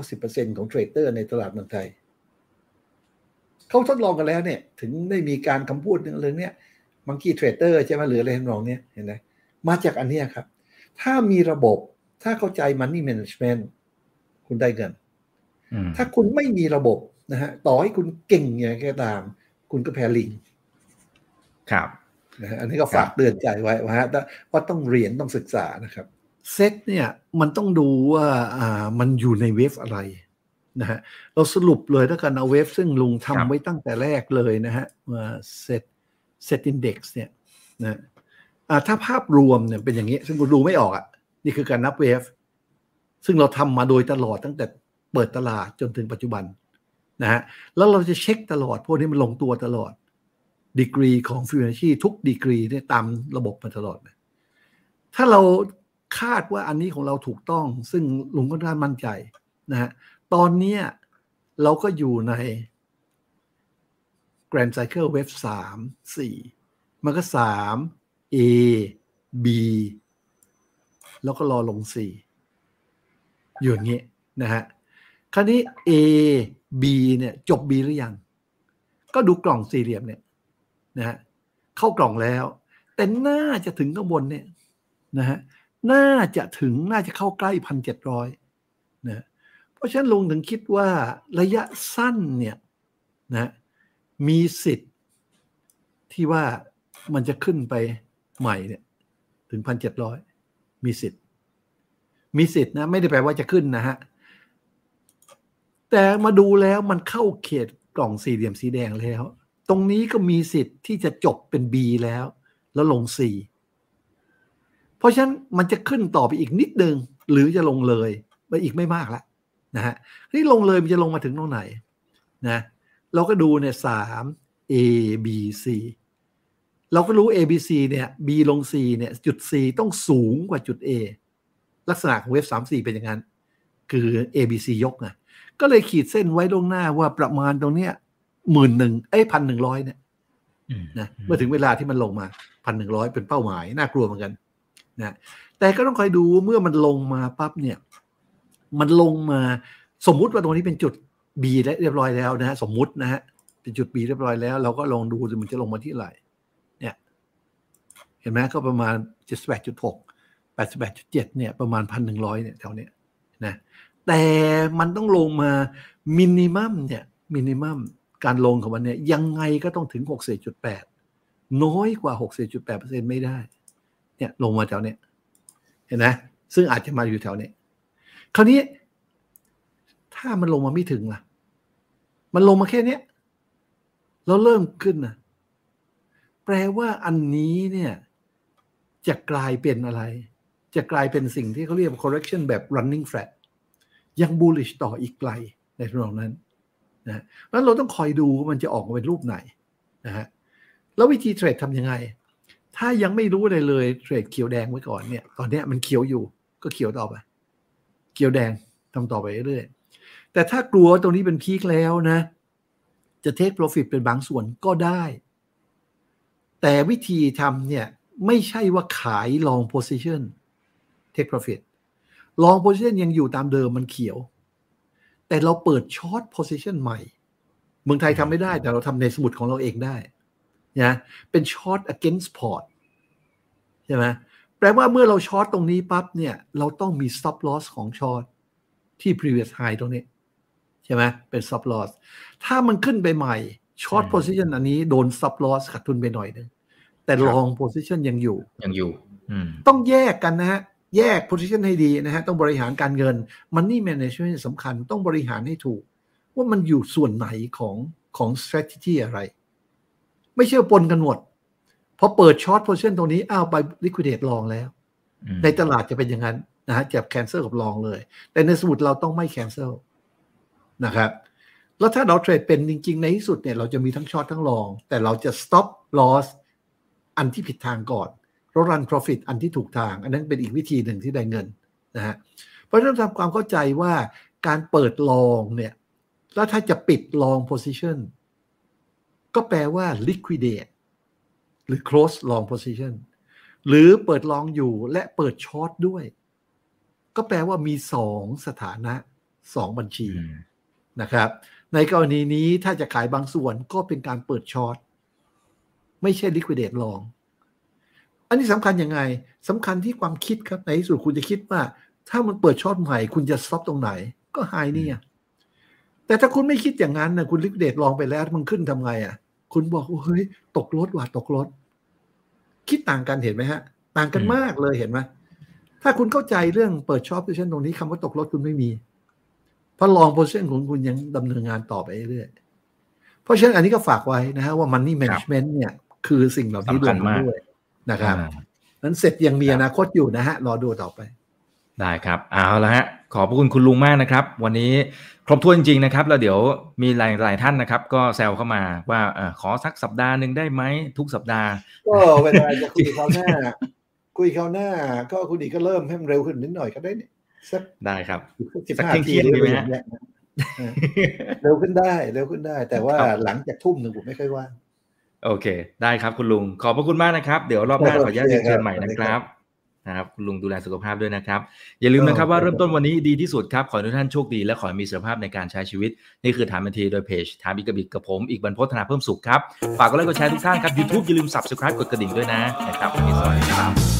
90%ของเทรดเดอร์ในตลาดเมืองไทยเขาทดลองกันแล้วเนี่ย ถึงได้มีการคำพูดเรื่องเนี้ย monkey trader ใช่ไหมหรืออะไรทำนองเนี้ยเห็นไหมมาจากอันเนี้ยครับ ถ้ามีระบบถ้าเข้าใจ money management คุณได้เงินอืมถ้าคุณไม่มีระบบนะฮะต่อให้คุณเก่งอย่างไรก็ตาม คุณก็แพ้ลิง ครับนะฮะอันนี้ก็ฝากเตือนใจไว้ว่าฮะว่าต้องเรียนต้องศึกษานะครับ เซตเนี่ยมันต้องดูว่าอ่ามันอยู่ใน wave อะไรนะฮะเราสรุปเลยถ้ากันเอา wave ซึ่งลุงครับทำไว้ตั้งแต่แรกเลยนะฮะว่า SET SET Index เนี่ยนะอ่าถ้าภาพรวมเนี่ยเป็นอย่างนี้ ซึ่งคุณดูไม่ออกอะ นี่คือการนับ wave ซึ่งเราทำมาโดยตลอดตั้งแต่เปิดตลาดจนถึงปัจจุบันนะฮะแล้วเราจะเช็คตลอด พวกนี้มันลงตัวตลอด ดีกรีของฟิวเนชีทุกดีกรีเนี่ยตามระบบมาตลอดนะถ้าเราคาดว่าอันนี้ของเราถูกต้อง ซึ่งลุงก็น่ามั่นใจนะฮะตอนเนี้ยเราก็อยู่ใน Grand Cycle Wave สามสี่มันก็สาม A B แล้วก็รอลงสี่อยู่อย่างนี้นะฮะคราวนี้ A B เนี่ยจบ B หรือยัง ก็ดูกล่องสี่เหลี่ยมเนี่ย นะฮะเข้ากล่องแล้ว แต่น่าจะถึงข้างบนเนี่ยนะฮะน่าจะถึงน่าจะเข้าใกล้พันเจ็ดร้อยนะเพราะฉะนั้นลุงถึงคิดว่าระยะสั้นเนี่ยนะมีสิทธิ์ที่ว่ามันจะขึ้นไปใหม่เนี่ยถึงพันเจ็ดร้อยมีสิทธิ์ มีสิทธิ์นะไม่ได้แปลว่าจะขึ้นนะฮะแต่มาดูแล้วมันเข้าเขตกล่องสี่เหลี่ยมสีแดงแล้ว ตรงนี้ก็มีสิทธิ์ที่จะจบเป็น B แล้ว แล้วลง C เพราะฉะนั้นมันจะขึ้นต่อไปอีกนิดนึง หรือจะลงเลยไปอีกไม่มากแล้วนะฮะนี่ลงเลยมันจะลงมาถึงตรงไหนนะเราก็ดูเนี่ยสาม A B C เราก็รู้ A B C เนี่ย B ลง C เนี่ยจุด C ต้องสูงกว่าจุด A ลักษณะของเว็บสามสี่เป็นอย่างนั้น คือ A B C ยกไงก็เลยขีดเส้นไว้ลงหน้าว่าประมาณตรงเนี้ย หมื่นหนึ่งเอ้พันหนึ่งร้อยเนี่ยนะเมื่อถึงเวลาที่มันลงมาพันหนึ่งร้อยเป็นเป้าหมายน่ากลัวเหมือนกันนะแต่ก็ต้องคอยดูเมื่อมันลงมาปั๊บเนี่ย มันลงมาสมมุติว่าตรงนี้เป็นจุด B และเรียบร้อยแล้วนะฮะสมมุตินะฮะเป็นจุด B เรียบร้อยแล้ว เราก็ลองดูมันจะลงมาที่ไหนเนี่ย เห็นไหมก็ประมาณเจ็ดสิบแปดจุดหกแปดสิบแปดจุดเจ็ดเนี่ยประมาณพันหนึ่งร้อยเนี่ยแถวเนี้ยนะแต่มันต้องลงมามินิมัมเนี่ยมินิมัม การลงของมันเนี่ยยังไงก็ต้องถึงหกสิบจุดแปดน้อยกว่าหกสิบจุดแปดเปอร์เซ็นไม่ได้ เนี่ยลงมาแถวเนี้ยเห็นไหมซึ่งอาจจะมาอยู่แถวเนี้ยคราวนี้ ถ้ามันลงมาไม่ถึงล่ะ มันลงมาแค่เนี้ยแล้วเริ่มขึ้นนะแปลว่าอันนี้เนี่ยจะกลายเป็นอะไร จะกลายเป็นสิ่งที่เขาเรียก correction แบบ running flat ยัง bullish ต่ออีกไกลในทางนั้น นะนั้นเราต้องคอยดูมันจะออกมาเป็นรูปไหนนะฮะแล้ววิธีเทรดทำยังไง ถ้ายังไม่รู้อะไรเลยเทรดเขียวแดงไว้ก่อนเนี่ย ตอนนี้มันเขียวอยู่ก็เขียวต่อไป เขียวแดงทำต่อไปเรื่อยๆแต่ถ้ากลัวตรงนี้เป็นพีคแล้วนะ จะเทคโปรฟิตเป็นบางส่วนก็ได้ แต่วิธีทำเนี่ยไม่ใช่ว่าขาย long position take profit long position ยังอยู่ตามเดิมมันเขียว แต่เราเปิด short position ใหม่ เมืองไทยทำไม่ได้แต่เราทำในสมุดของเราเองได้นะเป็น short against port ใช่ไหมแปลว่าเมื่อเราช็อตตรงนี้ปั๊บเนี่ย เราต้องมี stop loss ของช็อตที่ previous high ตรงนี้ ใช่ไหมเป็น stop loss ถ้ามันขึ้นไปใหม่ short position อันนี้โดน stop loss ขาดทุนไปหน่อยนึงแต่ long position ยังอยู่ยังอยู่ต้องแยกกันนะฮะ แยก position ให้ดีนะฮะต้องบริหารการเงิน money management สำคัญต้องบริหารให้ถูก ว่ามันอยู่ส่วนไหนของของ strategy อะไร ไม่เชื่อปนกันหมดพอเปิด short position ตรงนี้อ้าวไป liquidate long แล้ว ในตลาดจะเป็นอย่างนั้นนะฮะจะ cancel กับ long เลย แต่ในสมุดเราต้องไม่ cancel นะครับแล้วถ้าเราเทรดเป็นจริง ๆ ในที่สุดเนี่ยเราจะมีทั้ง short ทั้ง long แต่เราจะ stop loss อันที่ผิดทางก่อน แล้ว run profit อันที่ถูกทาง อันนั้นเป็นอีกวิธีหนึ่งที่ได้เงินนะฮะเพราะฉะนั้นทำความเข้าใจว่าการเปิดลองเนี่ยแล้วถ้าจะปิดลอง position ก็แปลว่า liquidate หรือ close long position หรือเปิดลองอยู่และเปิดช็อตด้วย ก็แปลว่ามีสองสถานะสองบัญชีนะครับ ในกรณีนี้ถ้าจะขายบางส่วนก็เป็นการเปิดช็อตไม่ใช่ liquidate ลอง อันนี้สำคัญยังไงสำคัญที่ความคิดครับในที่สุดคุณจะคิดว่า ถ้ามันเปิด short ใหม่ คุณจะ stop ตรงไหน ก็ high นี่แต่ถ้าคุณไม่คิดอย่างนั้นนะคุณ liquidate long ไปแล้วมันขึ้นทำไงอะ คุณบอกเฮ้ยตกรถว่ะตกรถ คิดต่างกันเห็นไหมฮะ ต่างกันมากเลยเห็นไหมถ้าคุณเข้าใจเรื่องเปิด short position ตรงนี้คำว่าตกรถคุณไม่มีเพราะ long position ของคุณยังดำเนินงานต่อไปเรื่อยเพราะฉะนั้นอันนี้ก็ฝากไว้นะฮะว่า money management เนี่ย คือสิ่งเหล่านี้ลงมาด้วย นะครับนั้นเสร็จยังมีอนาคตอยู่นะฮะ รอดูต่อไปได้ครับเอาละฮะขอบพระคุณคุณลุงมากนะครับ วันนี้ครบถ้วนจริงๆนะครับ แล้วเดี๋ยวมีหลายๆท่านนะครับ ก็แซวเข้ามาว่าอขอสักสัปดาห์หนึ่งได้ไหมทุกสัปดาห์ ก็เวลาจะคุยเขาหน้า คุยเขาหน้า ก็คุณอีกก็เริ่มให้มันเร็วขึ้นนิดหน่อยก็ได้นี่สักได้ครับสักเที่ยงดีไหมฮะเร็วขึ้นได้เร็วขึ้นได้ แต่ว่าหลังจากทุ่มหนึ่งผมไม่ค่อยว่าง โอเค ได้ครับคุณลุง ขอบพระคุณมากนะครับ เดี๋ยวรอบหน้าขออนุญาตเชิญใหม่นะครับนะครับคุณลุงดูแลสุขภาพด้วยนะครับ อย่าลืมนะครับว่าเริ่มต้นวันนี้ดีที่สุดครับ ขอให้ทุกท่านโชคดีและขอให้มีสุขภาพในการใช้ชีวิต นี่คือถามบันทีโดยเพจ ถามอีกกบิกกับผม อีกบรรพฒนาเพิ่มสุขครับ ฝากกดไลค์กดแชร์ทุกท่านครับ YouTube อย่าลืม Subscribe กดกระดิ่งด้วยนะนะครับวันนี้สวัสดีครับ